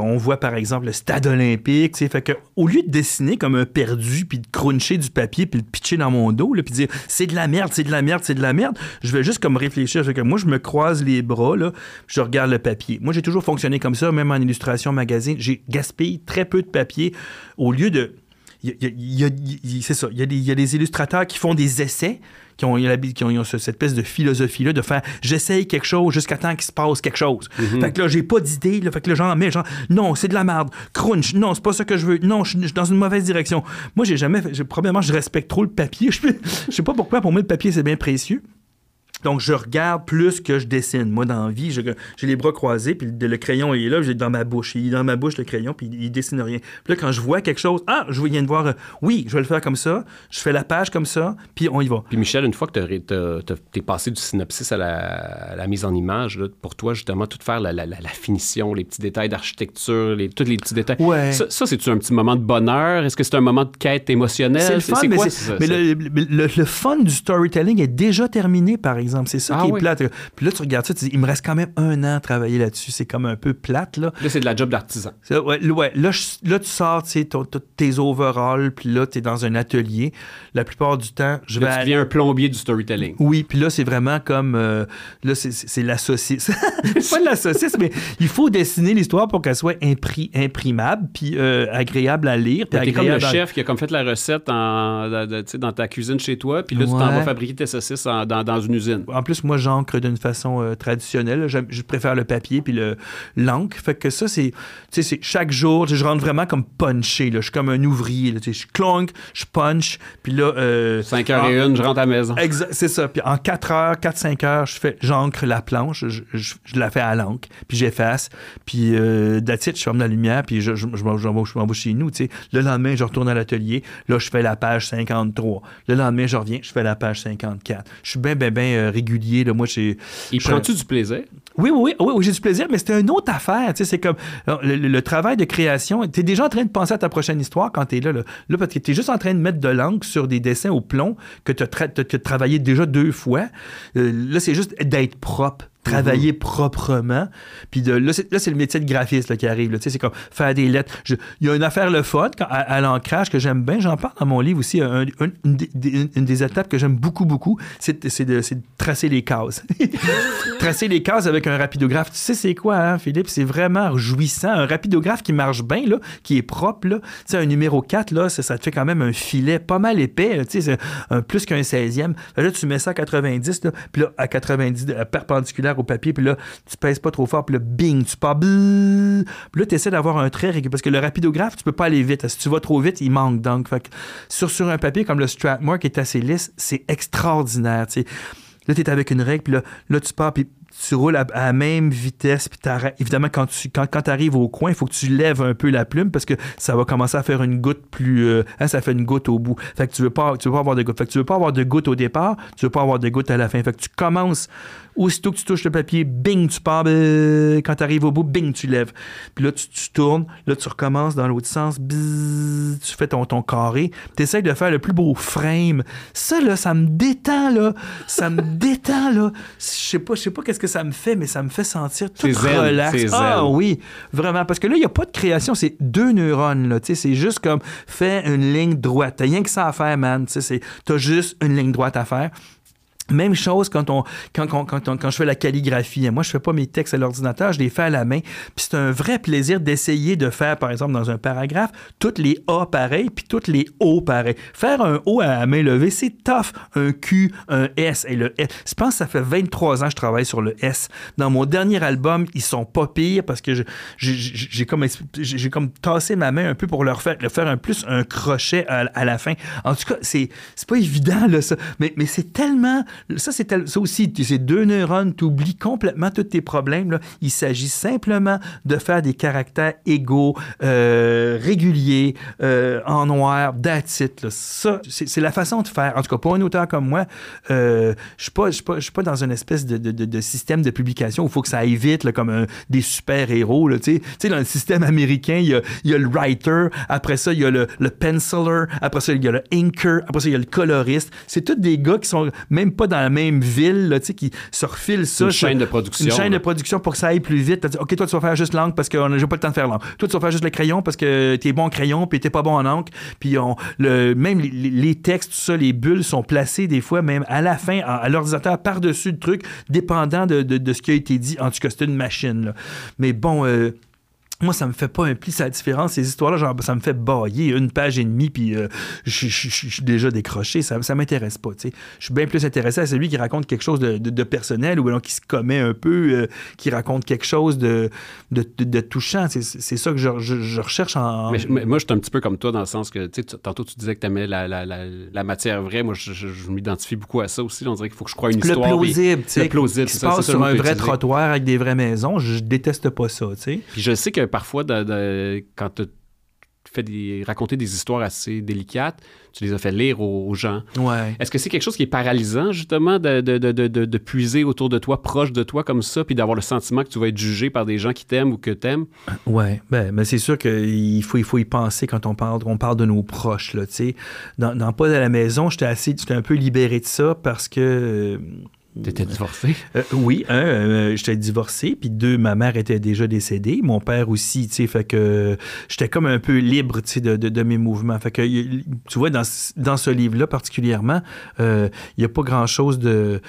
[SPEAKER 4] On voit, par exemple, le stade olympique, tu sais. Fait que, au lieu de dessiner comme un perdu, puis de cruncher du papier, puis de pitcher dans mon dos, là, puis dire, c'est de la merde, c'est de la merde, c'est de la merde, je vais juste comme réfléchir. Fait que moi, je me croise les bras, là, je regarde le papier. Moi, j'ai toujours fonctionné comme ça, même en illustration magazine. J'ai gaspillé très peu de papier au lieu de il y a- y a- il y a- c'est ça. Il y, a des, illustrateurs qui font des essais, qui ont, qui ont, ils ont ce- cette espèce de philosophie-là de faire j'essaye quelque chose jusqu'à temps qu'il se passe quelque chose. Fait que là, j'ai pas d'idée. Fait que là, j'en mets, genre, non, c'est de la merde. Crunch, non, c'est pas ça que je veux. Non, je suis dans une mauvaise direction. Moi, j'ai jamais Probablement, je respecte trop le papier. Je sais pas pourquoi. Pour moi, le papier, c'est bien précieux. Donc, je regarde plus que je dessine. Moi, dans la vie, j'ai les bras croisés, puis le, le crayon il est là, j'ai dans ma bouche. Il est dans ma bouche, le crayon, puis il, il dessine rien. Puis là, quand je vois quelque chose, ah, je viens de voir, euh, oui, je vais le faire comme ça, je fais la page comme ça, puis on y va.
[SPEAKER 3] Puis Michel, une fois que tu es passé du synopsis à la, à la mise en image, là, pour toi, justement, tout faire la, la- la- finition, les petits détails d'architecture, les, tous les petits détails.
[SPEAKER 4] Ouais.
[SPEAKER 3] Ça, ça, c'est-tu un petit moment de bonheur? Est-ce que c'est un moment de quête émotionnelle?
[SPEAKER 4] C'est le fun, mais,
[SPEAKER 3] quoi,
[SPEAKER 4] c'est-
[SPEAKER 3] ça?
[SPEAKER 4] mais
[SPEAKER 3] C'est-
[SPEAKER 4] le, le- le- le fun du storytelling est déjà terminé, par exemple. C'est ça
[SPEAKER 3] Ah
[SPEAKER 4] qui est plate. Puis là, tu regardes ça, tu dis, il me reste quand même un an à travailler là-dessus. C'est comme un peu plate, là.
[SPEAKER 3] Là, c'est de la job d'artisan.
[SPEAKER 4] Ouais, ouais, là, je- là, tu sors, tes overalls, puis là, tu es dans un atelier. La plupart du temps, je vais...
[SPEAKER 3] Tu deviens un plombier du storytelling.
[SPEAKER 4] Oui, puis là, c'est vraiment comme. euh, là, c'est- la saucisse. c'est pas de la saucisse, mais il faut dessiner l'histoire pour qu'elle soit impri- imprimable, puis euh, agréable à lire. puis
[SPEAKER 3] T'es comme le
[SPEAKER 4] agréable
[SPEAKER 3] chef qui a comme fait la recette en, dans ta cuisine chez toi, puis là, tu t'en vas fabriquer tes saucisses en- dans, dans une usine.
[SPEAKER 4] En plus, moi, j'encre d'une façon euh, traditionnelle. Je préfère le papier puis le l'encre. Fait que ça, c'est, tu sais, c'est chaque jour, je rentre vraiment comme punché. Là. Je suis comme un ouvrier. Là. Je clonk, je punch, puis là... Euh,
[SPEAKER 3] 5 heures
[SPEAKER 4] en-
[SPEAKER 3] et une, je rentre à la maison.
[SPEAKER 4] C'est ça. Puis en 4 heures, 4-5 heures, je fais, j'encre la planche, je, je- je la fais à l'encre, puis j'efface, puis euh, je ferme la lumière, puis je, je, je m'en- vais- chez nous, tu sais. Le lendemain, je retourne à l'atelier, là, je fais la page 53. Le lendemain, je reviens, je fais la page 54. Je suis bien, bien, bien régulier, là. Moi, j'ai...
[SPEAKER 3] Il prend-tu du plaisir?
[SPEAKER 4] oui, oui, oui, oui, oui, j'ai du plaisir, mais c'était une autre affaire. Tu sais, c'est comme le, travail de création. Tu es déjà en train de penser à ta prochaine histoire quand tu es là, là. Là, parce que tu es juste en train de mettre de l'encre sur des dessins au plomb que tu as, travaillé déjà deux fois. Euh, là, c'est juste d'être propre. Travailler proprement. Puis de, là, c'est, là, c'est le métier de graphiste là, qui arrive. là. Tu sais, c'est comme faire des lettres. Je- Il y a une affaire le fun quand- à, à l'ancrage que j'aime bien. J'en parle dans mon livre aussi. Un- un- une, des- des- une des étapes que j'aime beaucoup, beaucoup, c'est, c'est de, c'est de tracer les cases. tracer les cases avec un rapidographe. Tu sais, c'est quoi, hein, Philippe? C'est vraiment jouissant. Un rapidographe qui marche bien, là, qui est propre. Là. Tu sais, un numéro 4, là, ça, ça te fait quand même un filet pas mal épais. là. Tu sais, c'est un, plus qu'un 16e. Fait Là, tu mets ça à 90, là, puis là, à 90, de- perpendiculaire au papier, puis là, tu pèses pas trop fort, puis là, bing, tu pars. Puis là, tu essaies d'avoir un trait, régulier, parce que le rapidographe, tu peux pas aller vite. Si tu vas trop vite, il manque donc. Fait que sur, sur un papier comme le Stratmore, qui est assez lisse, c'est extraordinaire. Là, tu es avec une règle, puis là, là tu pars, puis tu roules à, la même vitesse, puis. Évidemment, quand tu quand, quand arrives au coin, il faut que tu lèves un peu la plume parce que ça va commencer à faire une goutte plus. euh, hein, ça fait une goutte au bout. Fait que tu veux pas, tu veux pas avoir de goutte. Fait que tu veux pas avoir de goutte au départ, tu veux pas avoir de goutte à la fin. Fait que tu commences, aussitôt que tu touches le papier, bing, tu pars. euh, quand tu arrives au bout, bing, tu lèves. Puis là, tu, tu tournes, là, tu recommences dans l'autre sens, bzzz, tu fais ton, ton carré. Tu essaies de faire le plus beau frame. Ça, là, ça me détend, là. Ça me détend, là. Je sais pas, je sais pas qu'est-ce que ça me fait, mais ça me fait sentir tout relax. Ah oui, vraiment. Parce que là, il n'y a pas de création, c'est deux neurones, là. C'est juste comme fais une ligne droite. T'as rien que ça à faire, man. T'as juste une ligne droite à faire. Même chose quand on quand, quand, quand, je fais la calligraphie. Moi, je fais pas mes textes à l'ordinateur, je les fais à la main. Puis c'est un vrai plaisir d'essayer de faire, par exemple, dans un paragraphe, toutes les A pareils, puis toutes les O pareils. Faire un O à la main levée, c'est tough. Un Q, un S et le S. Je pense que ça fait 23 ans que je travaille sur le S. Dans mon dernier album, ils sont pas pires parce que j'ai comme, comme tassé ma main un peu pour leur faire, faire un plus un crochet à, la fin. En tout cas, c'est pas évident, là, ça. Mais, mais c'est tellement. Ça, c'est ça aussi, tu- ces deux neurones, tu oublies complètement tous tes problèmes. Là. Il s'agit simplement de faire des caractères égaux, euh, réguliers, euh, en noir, là. Ça, c'est la façon de faire. En tout cas, pour un auteur comme moi, euh, je je suis suis pas dans une espèce de, de- de- système de publication où il faut que ça aille vite, là, comme un- des super-héros. Tu sais, sais, dans le système américain, il y a, y a le writer, après ça, il y a le, le penciler, après ça, il y a le inker, après ça, il y a le coloriste. C'est tous des gars qui sont même pas dans la même ville, là, tu sais, qui se refilent ça.
[SPEAKER 3] Une
[SPEAKER 4] ça-
[SPEAKER 3] chaîne de production,
[SPEAKER 4] Une chaîne
[SPEAKER 3] là.
[SPEAKER 4] de production pour que ça aille plus vite. Dit, OK, toi, tu vas faire juste l'encre parce que j'ai pas le temps de faire l'encre. Toi, tu vas faire juste le crayon parce que t'es bon en crayon puis t'es pas bon en encre. Puis on, le, même les, les- les textes, tout ça, les bulles sont placées des fois même à la fin, à, à l'ordinateur, par-dessus le truc, dépendant de, de- de ce qui a été dit. En tout cas, c'est une machine. là. Mais bon... euh, moi, ça me fait pas un pli, la différence. Ces histoires-là, genre, ça me fait bailler une page et demie, puis euh, je suis déjà décroché. Ça, ça m'intéresse pas, tu sais. Je suis bien plus intéressé à celui qui raconte quelque chose de, de- de personnel ou alors qui se commet un peu, euh, qui raconte quelque chose de, de, de- touchant. C'est c'est ça que je, je- je recherche en...
[SPEAKER 3] Mais, moi, je suis un petit peu comme toi dans le sens que, tu tantôt, tu disais que tu aimais la, la, la, la matière vraie. Moi, je, m'identifie beaucoup à ça aussi. On dirait qu'il faut que je croie une
[SPEAKER 4] le
[SPEAKER 3] histoire.
[SPEAKER 4] plausible,
[SPEAKER 3] puis-
[SPEAKER 4] tu sais,
[SPEAKER 3] Le plausible,
[SPEAKER 4] qui
[SPEAKER 3] c'est
[SPEAKER 4] se
[SPEAKER 3] ça,
[SPEAKER 4] passe
[SPEAKER 3] c'est ça
[SPEAKER 4] sur
[SPEAKER 3] le
[SPEAKER 4] un vrai trottoir avec des vraies maisons. Je déteste pas ça, tu sais.
[SPEAKER 3] Puis je sais que parfois, de- de- quand tu fais des, raconter des histoires assez délicates, tu les as fait lire aux, aux gens.
[SPEAKER 4] Ouais.
[SPEAKER 3] Est-ce que c'est quelque chose qui est paralysant, justement, de, de, de, de, de- de puiser autour de toi, proche de toi comme ça, puis d'avoir le sentiment que tu vas être jugé par des gens qui t'aiment ou que t'aimes?
[SPEAKER 4] Ouais, ben, ben c'est sûr qu'il faut, il faut y penser quand on parle, on parle de nos proches, là, tu sais. Dans, dans Pas à la maison, j'étais assez, j'étais un peu libéré de ça parce que... euh,
[SPEAKER 3] T'étais divorcé?
[SPEAKER 4] euh, oui, un, euh, j'étais divorcé, puis deux, ma mère était déjà décédée, mon père aussi, tu sais, fait que j'étais comme un peu libre, tu sais, de, mes mouvements. Fait que, tu vois, dans, dans ce livre-là particulièrement, euh, il n'y a pas grand-chose de...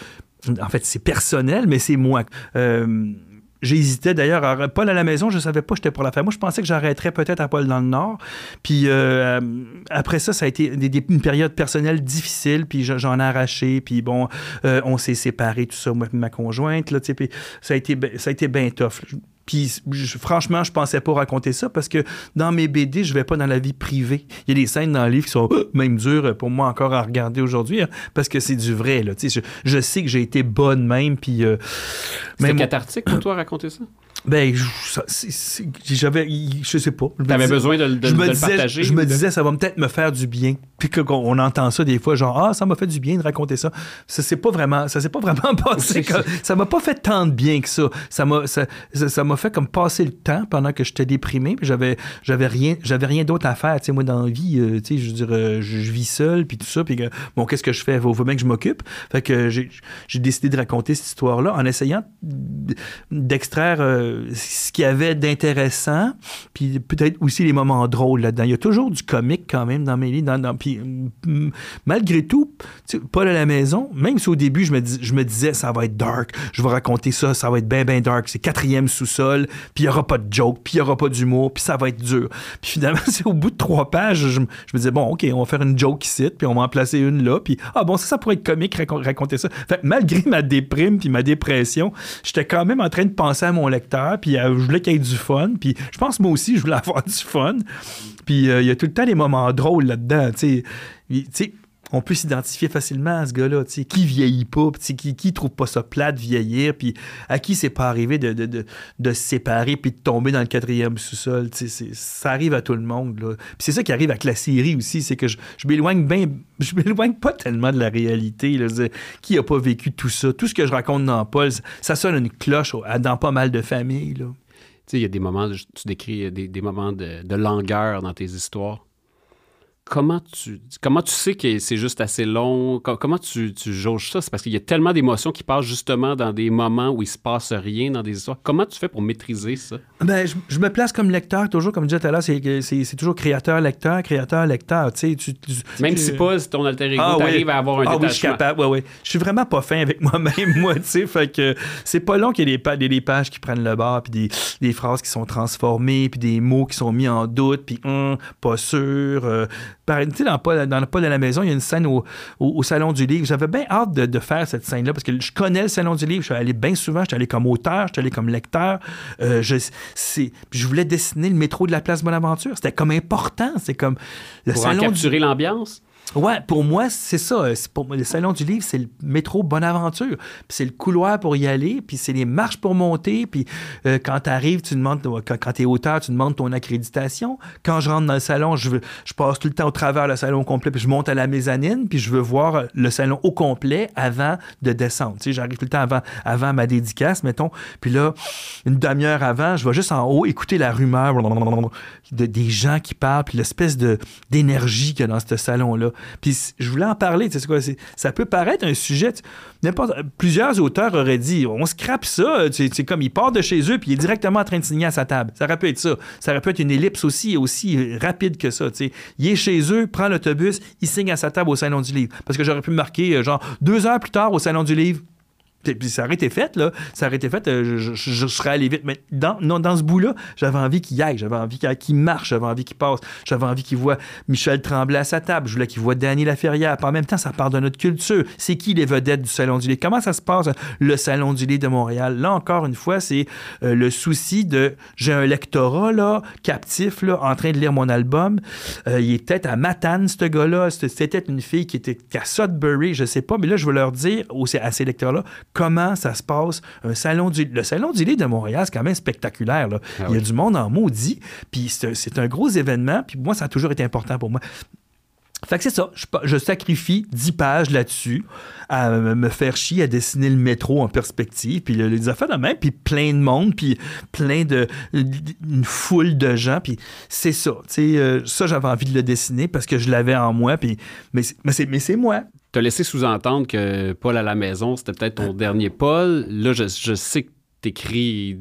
[SPEAKER 4] En fait, c'est personnel, mais c'est moi. Euh, J'hésitais d'ailleurs à Paul à la maison, je savais pas j'étais pour la faire. Moi, je pensais que j'arrêterais peut-être à Paul dans le Nord. Puis euh, après ça, ça a été une période personnelle difficile. Puis j'en- ai arraché. Puis bon, euh, on s'est séparés, tout ça, moi et ma conjointe. Là, ça a été, ben- ça a été bien tough. Puis je- franchement, je pensais pas raconter ça parce que dans mes BD, je vais pas dans la vie privée. Il y a des scènes dans le livre qui sont euh, même dures pour moi encore à regarder aujourd'hui hein, parce que c'est du vrai. Là, je, je sais que j'ai été bonne même. Puis euh, même-
[SPEAKER 3] cathartique pour toi raconter ça?
[SPEAKER 4] Ben, j'avais, je sais pas. Je
[SPEAKER 3] T'avais besoin de, de-
[SPEAKER 4] je
[SPEAKER 3] de
[SPEAKER 4] me
[SPEAKER 3] le partager?
[SPEAKER 4] Je me disais, ça va peut-être me faire du bien. Puis qu'on on entend ça des fois, genre, ah, ça m'a fait du bien de raconter ça. Ça s'est pas vraiment, ça s'est pas vraiment passé. Comme- ça m'a pas fait tant de bien que ça. Ça m'a, ça, ça- ça m'a fait comme passer le temps pendant que j'étais déprimé. Puis j'avais, j'avais rien, j'avais rien d'autre à faire. Tu sais, moi, dans la vie, euh, tu sais, je veux dire, euh, je, je vis seul, puis tout ça. Puis que, bon, qu'est-ce que je fais? Faut, faut bien que je m'occupe. Fait que j'ai, décidé de raconter cette histoire-là en essayant d'extraire euh, ce qu'il y avait d'intéressant, puis peut-être aussi les moments drôles là-dedans. Il y a toujours du comique quand même dans mes livres. Puis, mm, malgré tout, Paul à la maison, même si au début je me, disais ça va être dark, je vais raconter ça, ça va être bien, bien dark, c'est quatrième sous-sol, puis il n'y aura pas de joke, puis il n'y aura pas d'humour, puis ça va être dur. Puis finalement, c'est au bout de trois pages, je, me- disais, bon, OK, on va faire une joke ici, puis on va en placer une là, puis ah bon, ça, ça pourrait être comique, racon- raconter ça. Fait malgré ma déprime, puis ma dépression, j'étais quand même en train de penser à mon lecteur, puis euh, je voulais qu'il y ait du fun, puis je pense moi aussi, je voulais avoir du fun. Puis euh, il y a tout le temps des moments drôles là-dedans, tu sais. On peut s'identifier facilement à ce gars-là, tu sais, qui vieillit pas, qui, qui trouve pas ça plat de vieillir, puis à qui c'est pas arrivé de, de, de, de se séparer puis de tomber dans le quatrième sous-sol, tu sais, ça arrive à tout le monde, là. Puis c'est ça qui arrive avec la série aussi, c'est que je, je m'éloigne bien, je m'éloigne pas tellement de la réalité, là. Qui a pas vécu tout ça? Tout ce que je raconte dans Paul, ça sonne une cloche dans pas mal de familles, là.
[SPEAKER 3] Tu sais, il y a des moments, tu décris des, des moments de, de langueur dans tes histoires. Comment tu, comment tu sais que c'est juste assez long? Co- Comment tu, tu jauges ça? C'est parce qu'il y a tellement d'émotions qui passent justement dans des moments où il se passe rien dans des histoires. Comment tu fais pour maîtriser ça?
[SPEAKER 4] Ben, je, je me place comme lecteur, toujours, comme je disais tout à l'heure, c'est, que c'est, c'est toujours créateur-lecteur, créateur-lecteur, tu. Tu,
[SPEAKER 3] Même si pas ton alter ego,
[SPEAKER 4] Ah oui.
[SPEAKER 3] à avoir un
[SPEAKER 4] ah, oui, je suis capable, ouais, ouais. Je suis vraiment pas fin avec moi-même, moi, tu sais. Fait que c'est pas long qu'il y ait des, des pages qui prennent le bord, puis des, des phrases qui sont transformées, puis des mots qui sont mis en doute, puis hum, pas sûr. euh, par- tu sais, dans Paul, dans Paul à la maison, il y a une scène au, au, au Salon du Livre. J'avais bien hâte de, de faire cette scène-là, parce que je connais le Salon du Livre. Je suis allé bien souvent. Je suis allé comme auteur, je suis allé comme lecteur. Euh, je, je voulais dessiner le métro de la place Bonaventure. C'était comme important. C'est comme le
[SPEAKER 3] Pour en
[SPEAKER 4] Salon du
[SPEAKER 3] capturer l'ambiance?
[SPEAKER 4] Ouais, pour moi, c'est ça. Le salon du livre, c'est le métro Bonaventure. Puis c'est le couloir pour y aller, puis c'est les marches pour monter. Puis euh, quand tu arrives, tu demandes, quand, quand tu es auteur, tu demandes ton accréditation. Quand je rentre dans le salon, je, je passe tout le temps au travers le salon complet, puis je monte à la mezzanine, puis je veux voir le salon au complet avant de descendre. Tu sais, j'arrive tout le temps avant, avant ma dédicace, mettons. Puis là, une demi-heure avant, je vais juste en haut écouter la rumeur de, des gens qui parlent, puis l'espèce d'énergie qu'il y a dans ce salon-là. Puis je voulais en parler, tu sais quoi, ça peut paraître un sujet, n'importe, plusieurs auteurs auraient dit, on scrape ça, c'est comme il part de chez eux, puis il est directement en train de signer à sa table. Ça aurait pu être ça. Ça aurait pu être une ellipse aussi, aussi rapide que ça, tu sais. Il est chez eux, prend l'autobus, il signe à sa table au Salon du Livre. Parce que j'aurais pu marquer, euh, genre, deux heures plus tard au Salon du Livre, puis ça aurait été fait, là. Ça aurait été fait, euh, je, serais allé vite. Mais dans, non, dans ce bout-là, j'avais envie qu'il y aille, j'avais envie qu'il marche, j'avais envie qu'il passe, j'avais envie qu'il voit Michel Tremblay à sa table, je voulais qu'il voit Danny Laferrière. En même temps, ça part de notre culture. C'est qui les vedettes du Salon du Livre? Comment ça se passe, le Salon du Livre de Montréal? Là, encore une fois, c'est euh, le souci de j'ai un lectorat, là, captif, là, en train de lire mon album. Euh, il peut-être à Matane, ce gars-là. C'était une fille qui était à Sudbury, je sais pas. Mais là, je veux leur dire à ces lecteurs-là comment ça se passe. Un salon du, le Salon du Livre de Montréal, c'est quand même spectaculaire. là.
[SPEAKER 3] Ah
[SPEAKER 4] il y a du monde en maudit. Puis c'est c'est un gros événement. Puis moi, ça a toujours été important pour moi. Fait que c'est ça, je, sacrifie 10 pages là-dessus à me faire chier à dessiner le métro en perspective, puis le- les affaires de même, puis plein de monde, puis plein de... une foule de gens, puis c'est ça. Tu sais, euh, ça, j'avais envie de le dessiner parce que je l'avais en moi, puis... Mais c'est- mais c'est mais c'est moi.
[SPEAKER 3] T'as laissé sous-entendre que Paul à la maison, c'était peut-être ton dernier Paul. Là, je, je sais que t'écris.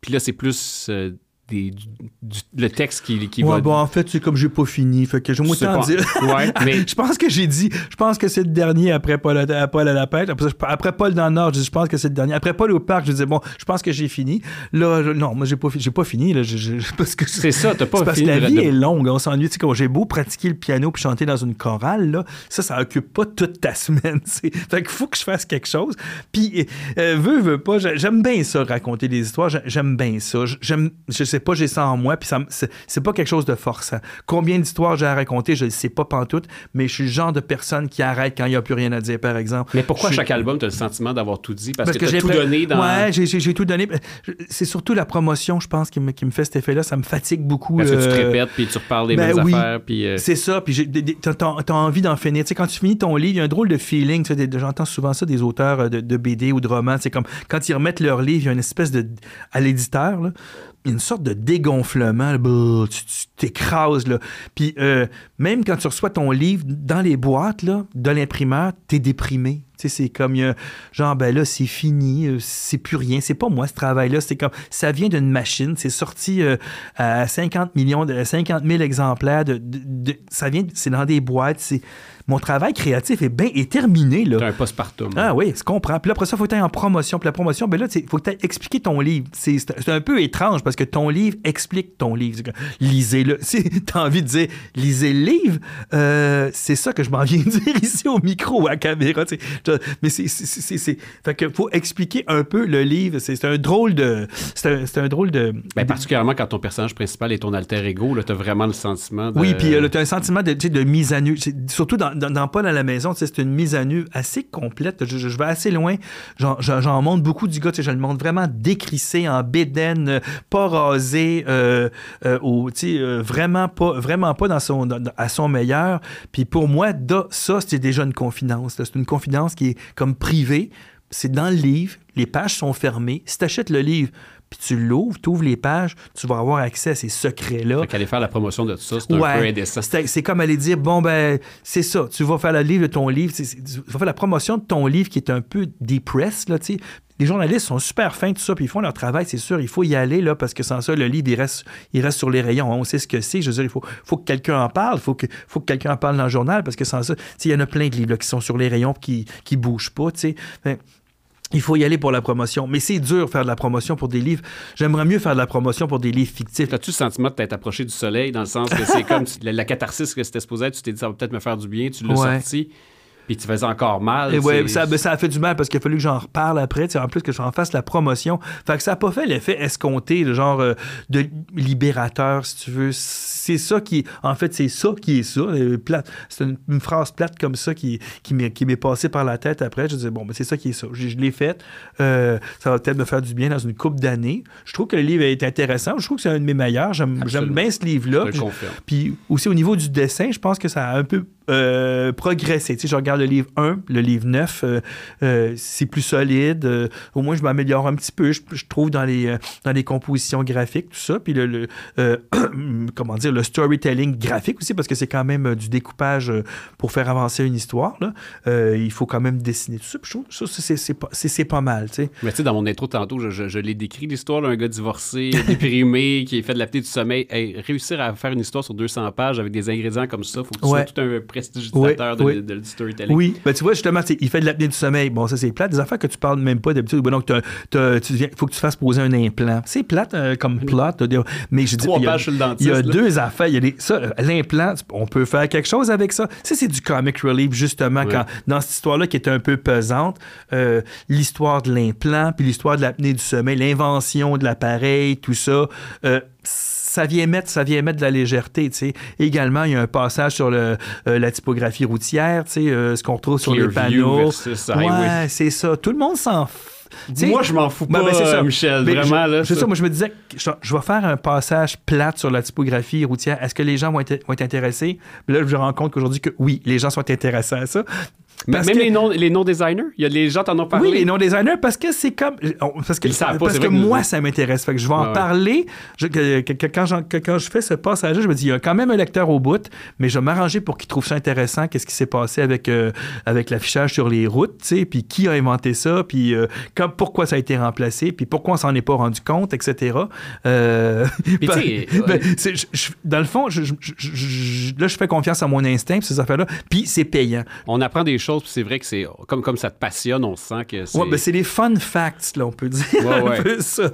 [SPEAKER 3] Puis là, c'est plus euh, des- du- du- le texte qui, qui
[SPEAKER 4] Ouais,
[SPEAKER 3] va.
[SPEAKER 4] bon, en fait, c'est comme j'ai pas fini, fait que
[SPEAKER 3] sais
[SPEAKER 4] autant
[SPEAKER 3] pas.
[SPEAKER 4] dire...
[SPEAKER 3] Ouais, mais
[SPEAKER 4] je pense que j'ai dit, je pense que c'est le dernier après Paul à, Paul à la pêche. Après, après Paul dans le Nord, je dis, je pense que c'est le dernier. Après Paul au parc, je disais, bon, je pense que j'ai fini. Là, je- non, moi, j'ai pas, j'ai pas fini. Là, je- parce que
[SPEAKER 3] c'est ça, t'as pas
[SPEAKER 4] c'est parce
[SPEAKER 3] fini
[SPEAKER 4] que la vie
[SPEAKER 3] de-
[SPEAKER 4] est longue, on s'ennuie. Tu sais, quand j'ai beau pratiquer le piano puis chanter dans une chorale, là, ça, ça occupe pas toute ta semaine. tu sais. Fait qu'il faut que je fasse quelque chose. Puis, euh, veux, veux pas, j'ai- j'aime bien ça, raconter des histoires. J'ai- J'aime bien ça. J'aime, je sais sais pas, j'ai ça en moi, puis ça, c'est, pas quelque chose de forçant. Combien d'histoires j'ai à raconter, je ne sais pas pantoute, mais je suis le genre de personne qui arrête quand il n'y a plus rien à dire, par exemple.
[SPEAKER 3] Mais pourquoi chaque album, tu as le sentiment d'avoir tout dit? Parce, que, tu
[SPEAKER 4] j'ai
[SPEAKER 3] as tout donné dans.
[SPEAKER 4] Ouais, j'ai, tout donné. C'est surtout la promotion, je pense, qui me, qui me fait cet effet-là. Ça me fatigue beaucoup.
[SPEAKER 3] Parce que tu te
[SPEAKER 4] euh,
[SPEAKER 3] répètes, puis tu reparles des
[SPEAKER 4] ben
[SPEAKER 3] mêmes
[SPEAKER 4] oui.
[SPEAKER 3] affaires, puis. euh,
[SPEAKER 4] C'est ça, puis t'as, t'as envie d'en finir. Tu sais, quand tu finis ton livre, il y a un drôle de feeling. J'entends souvent ça des auteurs euh, de, de BD ou de romans. C'est comme quand ils remettent leur livre, il y a une espèce de. à l'éditeur, là, une sorte de dégonflement. là, tu, t'écrases. Puis euh, même quand tu reçois ton livre dans les boîtes là, de l'imprimeur, t'es déprimé. Tu sais, c'est comme, a- genre, ben là, c'est fini, euh, c'est plus rien. C'est pas moi, ce travail-là. C'est comme, ça vient d'une machine. C'est sorti euh, à 50 millions, de, 50 000 exemplaires. De, de- de- ça vient, c'est dans des boîtes. C'est, mon travail créatif est bien, est terminé, là.
[SPEAKER 3] Un postpartum.
[SPEAKER 4] Ah oui, je comprends. Puis là, après ça, il faut tu en promotion. Puis la promotion, ben là, il faut que expliquer ton livre. C'est un peu étrange parce que ton livre explique ton livre. Lisez-le. Si tu as envie de dire lisez le livre, euh, c'est ça que je m'en viens de dire ici au micro à la caméra. Mais c'est. c'est- Fait que faut expliquer un peu le livre. C'est un drôle de. C'est un, un drôle de.
[SPEAKER 3] Ben, particulièrement quand ton personnage principal est ton alter ego, là, t'as vraiment le sentiment de...
[SPEAKER 4] Oui, puis tu as un sentiment de, de mise à nu. Surtout dans, dans, dans Paul à la maison, c'est une mise à nu assez complète. Je, je- je vais assez loin. J'en- montre beaucoup du gars. Je le montre vraiment décrissé, en bédaine, euh, pas rasé, euh, euh, au- euh, vraiment, pas, vraiment pas dans son, dans- à son meilleur. Puis pour moi, da- ça, c'est déjà une confidence. C'est une confidence qui est comme privée. C'est dans le livre. Les pages sont fermées. Si tu achètes le livre, puis tu l'ouvres, tu ouvres les pages, tu vas avoir accès à ces secrets-là.
[SPEAKER 3] Fait qu'aller faire la promotion de tout ça, c'est un peu indécent.
[SPEAKER 4] C'est comme aller dire, bon, ben, c'est ça, tu vas faire le livre de ton livre, tu vas faire la promotion de ton livre qui est un peu depressed, là, tu sais. Les journalistes sont super fins, tout ça, puis ils font leur travail, c'est sûr, il faut y aller, là, parce que sans ça, le livre, il reste, il reste sur les rayons. On sait ce que c'est. Je veux dire, il faut, faut que quelqu'un en parle, il faut que, faut que quelqu'un en parle dans le journal, parce que sans ça, tu sais, il y en a plein de livres là, qui sont sur les rayons qui, qui bougent pas, tu sais. Il faut y aller pour la promotion. Mais c'est dur de faire de la promotion pour des livres. J'aimerais mieux faire de la promotion pour des livres fictifs.
[SPEAKER 3] As-tu le sentiment de t'être approché du soleil dans le sens que c'est comme la, la catharsis que c'était supposé être, tu t'es dit ça va peut-être me faire du bien, tu l'as
[SPEAKER 4] Ouais.
[SPEAKER 3] sorti, puis tu faisais encore mal.
[SPEAKER 4] Et ouais, ça, ben, ça a fait du mal parce qu'il a fallu que j'en reparle après. En plus que j'en fasse la promotion. Fait que ça n'a pas fait l'effet escompté, le genre euh, de libérateur, si tu veux. C'est ça qui. En fait, c'est ça qui est ça. euh. C'est une, une phrase plate comme ça qui, qui m'est passée par la tête après. Je disais, bon, ben, c'est ça qui est ça. Je, je l'ai fait. Euh, ça va peut-être me faire du bien dans une coupe d'années. Je trouve que le livre est intéressant. Je trouve que c'est un de mes meilleurs. J'aime bien ce livre-là. Puis aussi au niveau du dessin, je pense que ça a un peu euh. Tu sais, je regarde le livre 1, le livre 9, euh, euh, c'est plus solide. au moins, je m'améliore un petit peu, je, je trouve, dans les, dans les compositions graphiques, tout ça. Puis le, le, comment dire, le storytelling graphique aussi, parce que c'est quand même du découpage pour faire avancer une histoire. Là. Il faut quand même dessiner tout ça. Puis je trouve ça, c'est- pas, mal. Tu sais.
[SPEAKER 3] Mais tu sais, dans mon intro tantôt, je, je- je l'ai décrit l'histoire d'un gars divorcé, déprimé, qui est fait de l'apnée du sommeil. Hey, réussir à faire une histoire sur 200 pages avec des ingrédients comme ça, faut que tu
[SPEAKER 4] Ouais.
[SPEAKER 3] sois tout un prestidigitateur de,
[SPEAKER 4] Oui, oui.
[SPEAKER 3] de- du storytelling.
[SPEAKER 4] Oui, ben, tu vois, justement, il fait de l'apnée du sommeil. Bon, ça, c'est plate. Des affaires que tu parles même pas d'habitude. Ben, donc, viens- faut que tu fasses poser un implant. C'est plate euh, comme plot. de Mais je dis, il y a- Il y deux affaires. Il y a des, ça, l'implant, on peut faire quelque chose avec ça. Ça, c'est du comic relief, justement, quand, dans cette histoire-là qui est un peu pesante. euh, l'histoire de l'implant, puis l'histoire de l'apnée du sommeil, l'invention de l'appareil, tout ça. euh, ça vient mettre ça vient mettre de la légèreté, tu sais. Également, il y a un passage sur le, euh, la typographie routière, euh, ce qu'on retrouve sur les
[SPEAKER 3] Clearview
[SPEAKER 4] panneaux. Ouais, c'est ça. Tout le monde s'en f- tu sais,
[SPEAKER 3] Moi, je m'en fous
[SPEAKER 4] ben,
[SPEAKER 3] pas,
[SPEAKER 4] ben, c'est ça.
[SPEAKER 3] Michel,
[SPEAKER 4] Mais
[SPEAKER 3] vraiment,
[SPEAKER 4] je-
[SPEAKER 3] là,
[SPEAKER 4] C'est
[SPEAKER 3] ça.
[SPEAKER 4] ça, moi, je me disais, que je, je vais faire un passage plate sur la typographie routière. Est-ce que les gens vont être, vont être intéressés? Puis là, je me rends compte qu'aujourd'hui, que oui, les gens sont intéressés à ça.
[SPEAKER 3] Mais
[SPEAKER 4] Parce
[SPEAKER 3] Même
[SPEAKER 4] que-
[SPEAKER 3] les noms les noms designers, il y a les gens t'en ont parlé.
[SPEAKER 4] oui, les non-designers, parce que c'est comme. Parce que,
[SPEAKER 3] pas,
[SPEAKER 4] parce que moi,
[SPEAKER 3] nous-
[SPEAKER 4] ça m'intéresse. Fait que je vais en parler. Je- que- que- que- quand, je fais ce passage-là, je me dis, il y a quand même un lecteur au bout, mais je vais m'arranger pour qu'il trouve ça intéressant. Qu'est-ce qui s'est passé avec, euh, avec l'affichage sur les routes, tu sais, puis qui a inventé ça, puis euh, pourquoi ça a été remplacé, puis pourquoi on s'en est pas rendu compte, etc. Euh,
[SPEAKER 3] Puis,
[SPEAKER 4] ben-
[SPEAKER 3] tu sais,
[SPEAKER 4] ben, c'est- je- je- dans le fond, là, je fais confiance à mon instinct, puis ces affaires-là, puis c'est payant.
[SPEAKER 3] On apprend des choses puis C'est vrai que c'est comme, comme ça te passionne, on sent que c'est.
[SPEAKER 4] Ouais, ben c'est les fun facts, là, on peut dire.
[SPEAKER 3] Ouais,
[SPEAKER 4] un
[SPEAKER 3] ouais.
[SPEAKER 4] peu ça.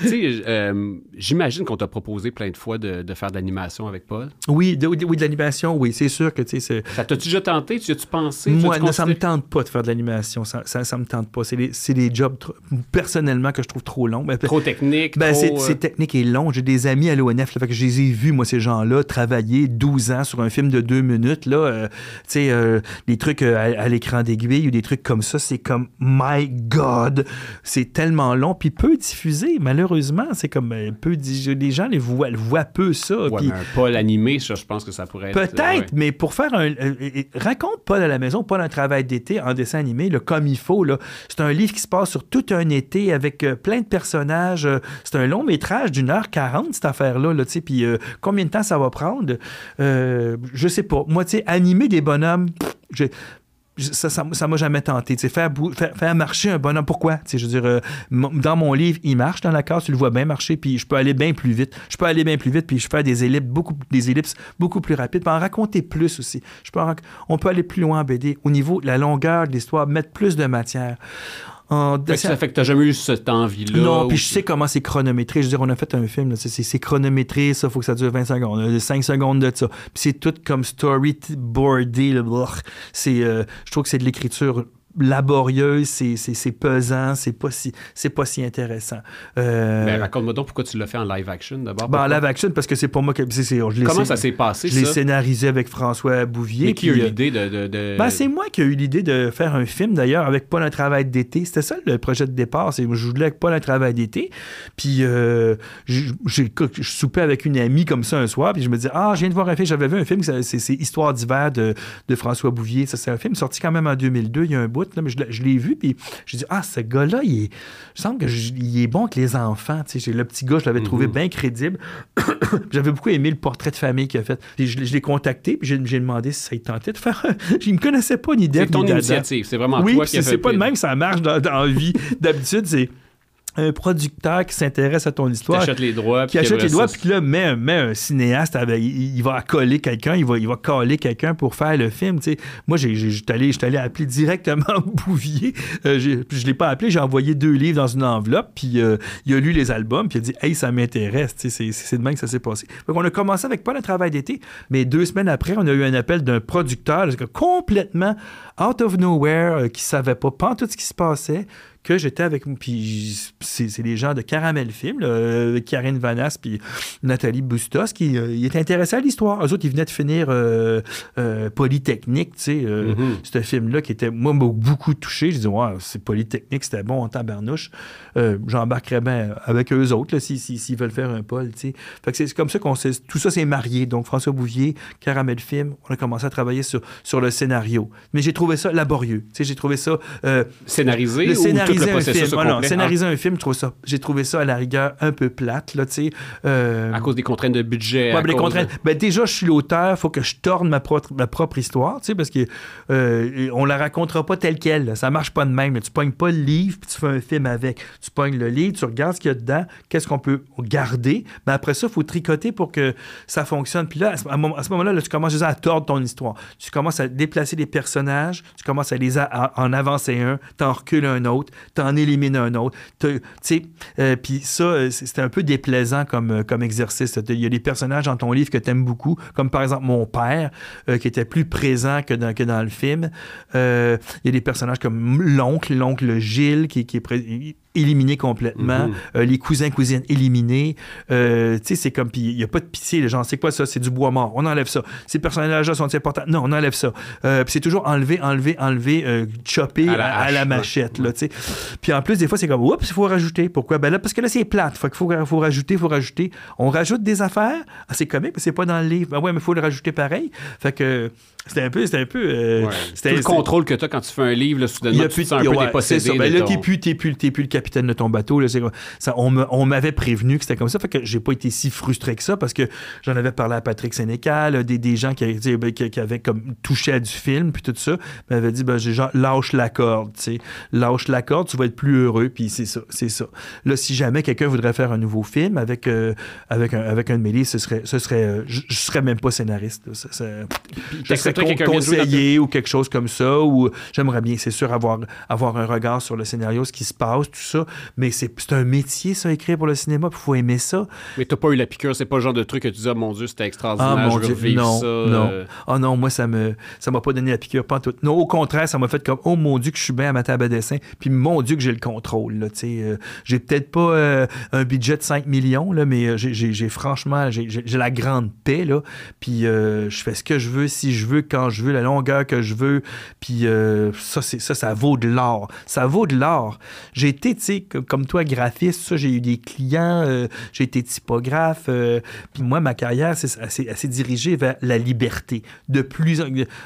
[SPEAKER 3] Tu sais, euh, j'imagine qu'on t'a proposé plein de fois de, de faire de l'animation avec Paul.
[SPEAKER 4] Oui, de, oui, de l'animation, oui, c'est sûr que, tu sais, c'est.
[SPEAKER 3] Ça t'as-tu déjà tenté? Tu as-tu pensé?
[SPEAKER 4] Moi,
[SPEAKER 3] Tu
[SPEAKER 4] non, ça me tente pas de faire de l'animation. Ça, ça, ça me tente pas. C'est des, c'est des jobs, trop- personnellement, que je trouve trop longs. Ben,
[SPEAKER 3] Trop technique,
[SPEAKER 4] Ben,
[SPEAKER 3] trop,
[SPEAKER 4] c'est,
[SPEAKER 3] euh,
[SPEAKER 4] c'est technique et long. J'ai des amis à l'ONF, fait que je les ai vus, moi, ces gens-là, travailler 12 ans sur un film de deux minutes, là. euh, tu sais, euh, des trucs à, à l'écran d'aiguille ou des trucs comme ça, c'est comme, my God! C'est tellement long, puis peu diffusé, malheureusement. C'est comme, euh, peu, les gens les voient, voient peu ça.
[SPEAKER 3] Ouais, un Paul animé, ça, je pense que ça pourrait être.
[SPEAKER 4] Peut-être,
[SPEAKER 3] euh, ouais.
[SPEAKER 4] mais pour faire un. euh, raconte Paul à la maison, Paul un travail d'été en dessin animé, là, comme il faut. Là. C'est un livre qui se passe sur tout un été avec euh, plein de personnages. euh, c'est un long métrage d'une heure quarante, cette affaire-là. Là, tu sais, Puis euh, combien de temps ça va prendre? Je sais pas. Moi, tu sais, animer des bonhommes, pff, ça, ça, ça m'a jamais tenté. Faire, faire, faire marcher un bonhomme, pourquoi? Tu sais, Je veux dire, euh, dans mon livre, il marche dans la case, tu le vois bien marcher, puis je peux aller bien plus vite. Je peux aller bien plus vite, puis je fais des ellipses beaucoup, des ellipses beaucoup plus rapides, puis en raconter plus aussi. Je peux en on peut aller plus loin en BD, au niveau de la longueur de l'histoire, mettre plus de matière. En
[SPEAKER 3] Fait que ça fait que t'as jamais eu cette envie-là.
[SPEAKER 4] non, puis je sais comment c'est chronométré. Je veux dire, on a fait un film, c'est- chronométré, ça, faut que ça dure 20 secondes. On a 5 secondes de ça. Puis c'est tout comme storyboardé. C'est, euh, je trouve que c'est de l'écriture laborieuse, c'est- pesant, c'est pas si c'est pas si intéressant. Euh,
[SPEAKER 3] Ben, raconte-moi donc pourquoi tu l'as fait en live action d'abord.
[SPEAKER 4] ben, en live action, parce que c'est pour moi que je l'ai
[SPEAKER 3] Comment ça s'est passé,
[SPEAKER 4] Je l'ai scénarisé avec François Bouvier.
[SPEAKER 3] Mais qui a eu
[SPEAKER 4] euh,
[SPEAKER 3] l'idée de. de, de-
[SPEAKER 4] ben, c'est moi qui ai eu l'idée de faire un film, d'ailleurs, avec Paul un travail d'été. C'était ça le projet de départ. C'est, je voulais avec Paul un travail d'été. Puis, euh, je soupais avec une amie comme ça un soir. Puis, je me disais, ah, je viens de voir un film. J'avais vu un film, c'est Histoire d'hiver de, de François Bouvier. Ça, c'est un film sorti quand même en 2002. Il y a un bout, là, mais je, l'ai- je l'ai vu. Puis, je dis, ah, ce gars-là, il, est, je sens que je- il est bon avec les enfants. Tu sais, j'ai- le petit gars, je l'avais trouvé bien crédible. J'avais beaucoup aimé le portrait de famille qu'il a fait. Puis, je, l'ai- je l'ai contacté. Puis, j'ai, j'ai demandé si ça lui tentait de faire. Je ne connaissais pas ni
[SPEAKER 3] C'est
[SPEAKER 4] Deb
[SPEAKER 3] ton initiative. C'est vraiment
[SPEAKER 4] Oui,
[SPEAKER 3] toi qui as
[SPEAKER 4] c'est
[SPEAKER 3] fait
[SPEAKER 4] pas de
[SPEAKER 3] le-
[SPEAKER 4] même que ça marche dans, dans la vie. D'habitude, c'est un producteur qui s'intéresse à ton
[SPEAKER 3] Qui
[SPEAKER 4] histoire.
[SPEAKER 3] achète les droits.
[SPEAKER 4] Qui achète les droits, puis qui là, met, un- met un cinéaste, avec- il, il va coller quelqu'un, il va, il va coller quelqu'un pour faire le film. Moi, j'ai- j'étais allé, j'étais allé appeler directement Bouvier. Euh, je l'ai pas appelé, j'ai envoyé deux livres dans une enveloppe, puis euh, il a lu les albums, puis il a dit Hey, ça m'intéresse. C'est c'est de même que ça s'est passé. Donc, on a commencé avec pas le travail d'été, mais deux semaines après, on a eu un appel d'un producteur complètement out of nowhere, euh, qui savait pas, pas tout ce qui se passait que j'étais avec puis c'est c'est les gens de Caramel Film, là, euh, Karine Vanas puis Nathalie Bustos qui euh, ils étaient intéressés à l'histoire. Eux autres, ils venaient de finir euh, euh, Polytechnique, tu sais,
[SPEAKER 3] Mhm.
[SPEAKER 4] ce film-là qui était, moi, m'a beaucoup touché. Je dis, ouais, c'est Polytechnique, c'était bon en tabarnouche. J'embarquerais bien avec eux autres, là, s'ils si, s'ils veulent faire un Paul, tu sais. Fait que c'est comme ça qu'on s'est, tout ça s'est marié. Donc, François Bouvier, Caramel Film, on a commencé à travailler sur, sur le scénario. Mais j'ai trouvé ça laborieux. Tu sais, j'ai trouvé ça...
[SPEAKER 3] Scénarisé
[SPEAKER 4] le
[SPEAKER 3] ou tout
[SPEAKER 4] scénariser
[SPEAKER 3] le
[SPEAKER 4] un Ah
[SPEAKER 3] complet?
[SPEAKER 4] scénariser un film, j'ai trouvé ça à la rigueur un peu plate, là. Euh,
[SPEAKER 3] à cause des contraintes de budget.
[SPEAKER 4] Ouais,
[SPEAKER 3] à
[SPEAKER 4] ben, les
[SPEAKER 3] cause
[SPEAKER 4] contraintes.
[SPEAKER 3] de-
[SPEAKER 4] Ben, déjà, je suis l'auteur, faut que je torne ma, propre- ma propre histoire, tu sais, parce que euh, on la racontera pas telle quelle. là. Ça marche pas de même. là. Tu pognes pas le livre puis tu fais un film avec. Tu pognes le livre, tu regardes ce qu'il y a dedans, qu'est-ce qu'on peut garder. Mais après ça, il faut tricoter pour que ça fonctionne. Puis là, à ce, moment-là, là, tu commences déjà à tordre ton histoire. Tu commences à déplacer les personnages, tu commences à les a- à- en avancer un, t'en recules un autre, t'en élimines un autre. Tu sais, euh, puis ça, euh, c'était un peu déplaisant comme, euh, comme exercice. Il y a des personnages dans ton livre que tu aimes beaucoup, comme par exemple mon père, qui était plus présent que dans, que dans le film. Il y a des personnages comme l'oncle, l'oncle Gilles, qui, est pré- éliminé complètement.
[SPEAKER 3] Mhm.
[SPEAKER 4] Euh, les cousins, cousines éliminés. Euh, tu sais, c'est comme, puis il n'y a pas de pitié, les gens. C'est quoi ça? C'est du bois mort. On enlève ça. Ces personnages-là sont importants. Non, on enlève ça. Euh, puis c'est toujours enlever, enlever, enlever, euh, chopper
[SPEAKER 3] À la
[SPEAKER 4] à
[SPEAKER 3] ouais.
[SPEAKER 4] machette, là, tu sais. Puis en plus, des fois, c'est comme, oups, il faut rajouter. Pourquoi? Ben là, parce que là, c'est plate. Fait qu'il faut, faut rajouter, il faut rajouter. On rajoute des affaires. Ah, c'est comique, mais c'est pas dans le livre. Ben ouais, mais il faut le rajouter pareil. Fait que c'était un peu, c'était un peu.
[SPEAKER 3] Ouais. Tout le contrôle que tu as quand tu fais un livre, là,
[SPEAKER 4] y
[SPEAKER 3] soudainement,
[SPEAKER 4] a
[SPEAKER 3] tu
[SPEAKER 4] plus
[SPEAKER 3] te sens un peu
[SPEAKER 4] ouais,
[SPEAKER 3] dépossédé.
[SPEAKER 4] ça. Ben là, t'es plus, t'es plus, t'es plus le capitaine de ton bateau. Là, ça, on m'avait prévenu que c'était comme ça. Fait que j'ai pas été si frustré que ça parce que j'en avais parlé à Patrick Sénécal, des, des gens qui, ben, qui, qui, avaient comme touché à du film, puis tout ça, m'avaient dit, ben, genre, lâche la corde, tu sais. Lâche la corde, tu vas être plus heureux, puis c'est ça, c'est ça. Là, si jamais quelqu'un voudrait faire un nouveau film avec, euh, avec, un, avec un de mes ce serait, ce serait, euh, je, serais même pas scénariste. Ça, ça, je serais conseiller ou quelque chose comme ça, ou j'aimerais bien, c'est sûr, avoir, avoir un regard sur le scénario, ce qui se passe, tout ça, mais c'est un métier, ça, écrire pour le cinéma, il faut aimer ça.
[SPEAKER 3] Mais t'as pas eu la piqûre, c'est pas le genre de truc que tu dis, oh mon Dieu, c'était extraordinaire, ah, mon je Dieu,
[SPEAKER 4] non,
[SPEAKER 3] ça.
[SPEAKER 4] Non. Oh non, moi, ça me ça m'a pas donné la piqûre, pas tout. Non, au contraire, ça m'a fait comme, oh mon Dieu, que je suis bien à ma table à dessin, puis mon Dieu, que j'ai le contrôle, là, tu sais. Euh, j'ai peut-être pas euh, un budget de 5 millions, là, mais j'ai franchement, j'ai la grande paix, là, puis je fais ce que je veux, si je veux, quand je veux, la longueur que je veux, puis ça, ça, ça vaut de l'or. Ça vaut de l'or. J'ai été, tu sais, comme toi, graphiste, ça, j'ai eu des clients, j'ai été typographe, puis moi, ma carrière, c'est assez, assez dirigée vers la liberté. De plus,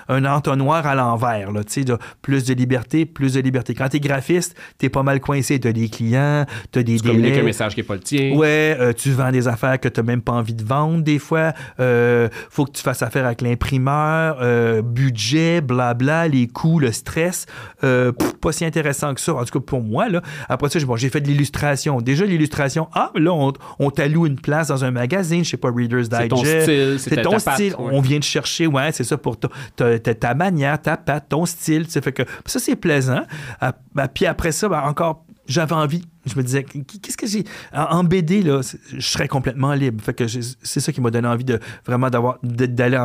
[SPEAKER 4] un entonnoir à l'envers, tu sais, plus de liberté, plus de liberté. Quand tu es graphiste, tu es pas mal coincé, tu as des clients, tu as des
[SPEAKER 3] tu délais. un message qui n'est pas le tien.
[SPEAKER 4] Ouais, euh, tu vends des affaires que tu n'as même pas envie de vendre des fois. Euh, faut que tu fasses affaire avec l'imprimeur, euh, budget, blabla, les coûts, le stress. Euh, pas si intéressant que ça, en tout cas pour moi. Là. Après ça, bon, j'ai fait de l'illustration. Déjà, l'illustration, ah, là, on, on t'alloue une place dans un magazine, je sais pas, Reader's Digest.
[SPEAKER 3] C'est ton
[SPEAKER 4] style.
[SPEAKER 3] Ton style.
[SPEAKER 4] On vient te chercher, ouais, c'est ça, pour ta, ta, manière, ta patte, ton style. Fait que ça, c'est plaisant. Ah, ben, puis après ça, ben, encore, j'avais envie. Je me disais, qu'est-ce que j'ai? En, BD, là, je serais complètement libre. Fait que c'est ça qui m'a donné envie de vraiment d'avoir d'aller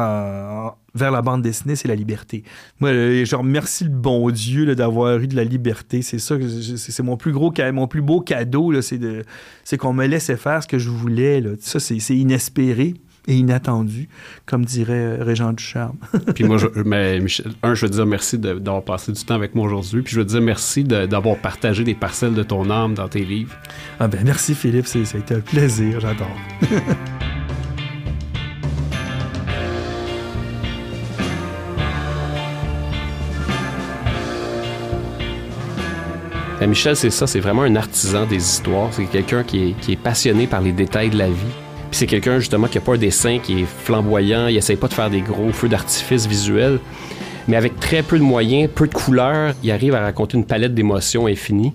[SPEAKER 4] vers la bande dessinée, c'est la liberté. Moi, euh, je remercie le bon Dieu d'avoir eu de la liberté. C'est ça, c'est mon plus gros, mon plus beau cadeau, c'est qu'on me laissait faire ce que je voulais. Là. Ça, c'est inespéré et inattendu, comme dirait euh, Régent Ducharme.
[SPEAKER 3] puis moi, je, mais Michel, un, je veux dire merci d'avoir passé du temps avec moi aujourd'hui, puis je veux dire merci d'avoir partagé des parcelles de ton âme dans tes livres.
[SPEAKER 4] Ah ben merci Philippe, ça a été un plaisir, j'adore.
[SPEAKER 3] Ben, Michel, c'est ça, c'est vraiment un artisan des histoires. C'est quelqu'un qui qui est passionné par les détails de la vie c'est quelqu'un justement qui a pas un dessin qui est flamboyant, il essaye pas de faire des gros feux d'artifice visuels, mais avec très peu de moyens, peu de couleurs, il arrive à raconter une palette d'émotions infinie.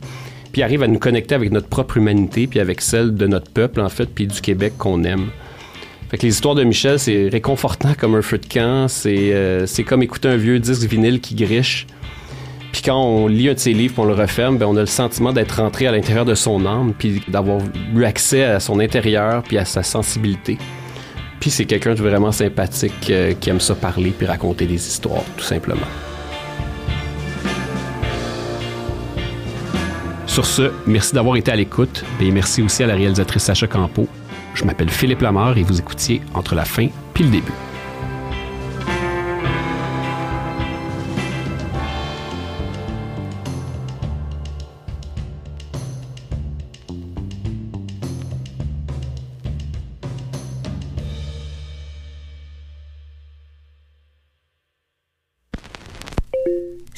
[SPEAKER 3] Puis arrive à nous connecter avec notre propre humanité, puis avec celle de notre peuple en fait, puis du Québec qu'on aime. Fait que les histoires de Michel, c'est réconfortant comme un feu de camp, c'est euh, comme écouter un vieux disque vinyle qui griche. Puis quand on lit un de ses livres, on le referme, ben on a le sentiment d'être rentré à l'intérieur de son âme, puis d'avoir eu accès à son intérieur, puis à sa sensibilité. Puis c'est quelqu'un de vraiment sympathique euh, qui aime ça parler puis raconter des histoires, tout simplement. Sur ce, merci d'avoir été à l'écoute et merci aussi à la réalisatrice Sacha Campo. Je m'appelle Philippe Lamar et vous écoutiez Entre la fin puis le début.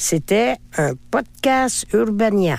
[SPEAKER 2] C'était un podcast Urbania.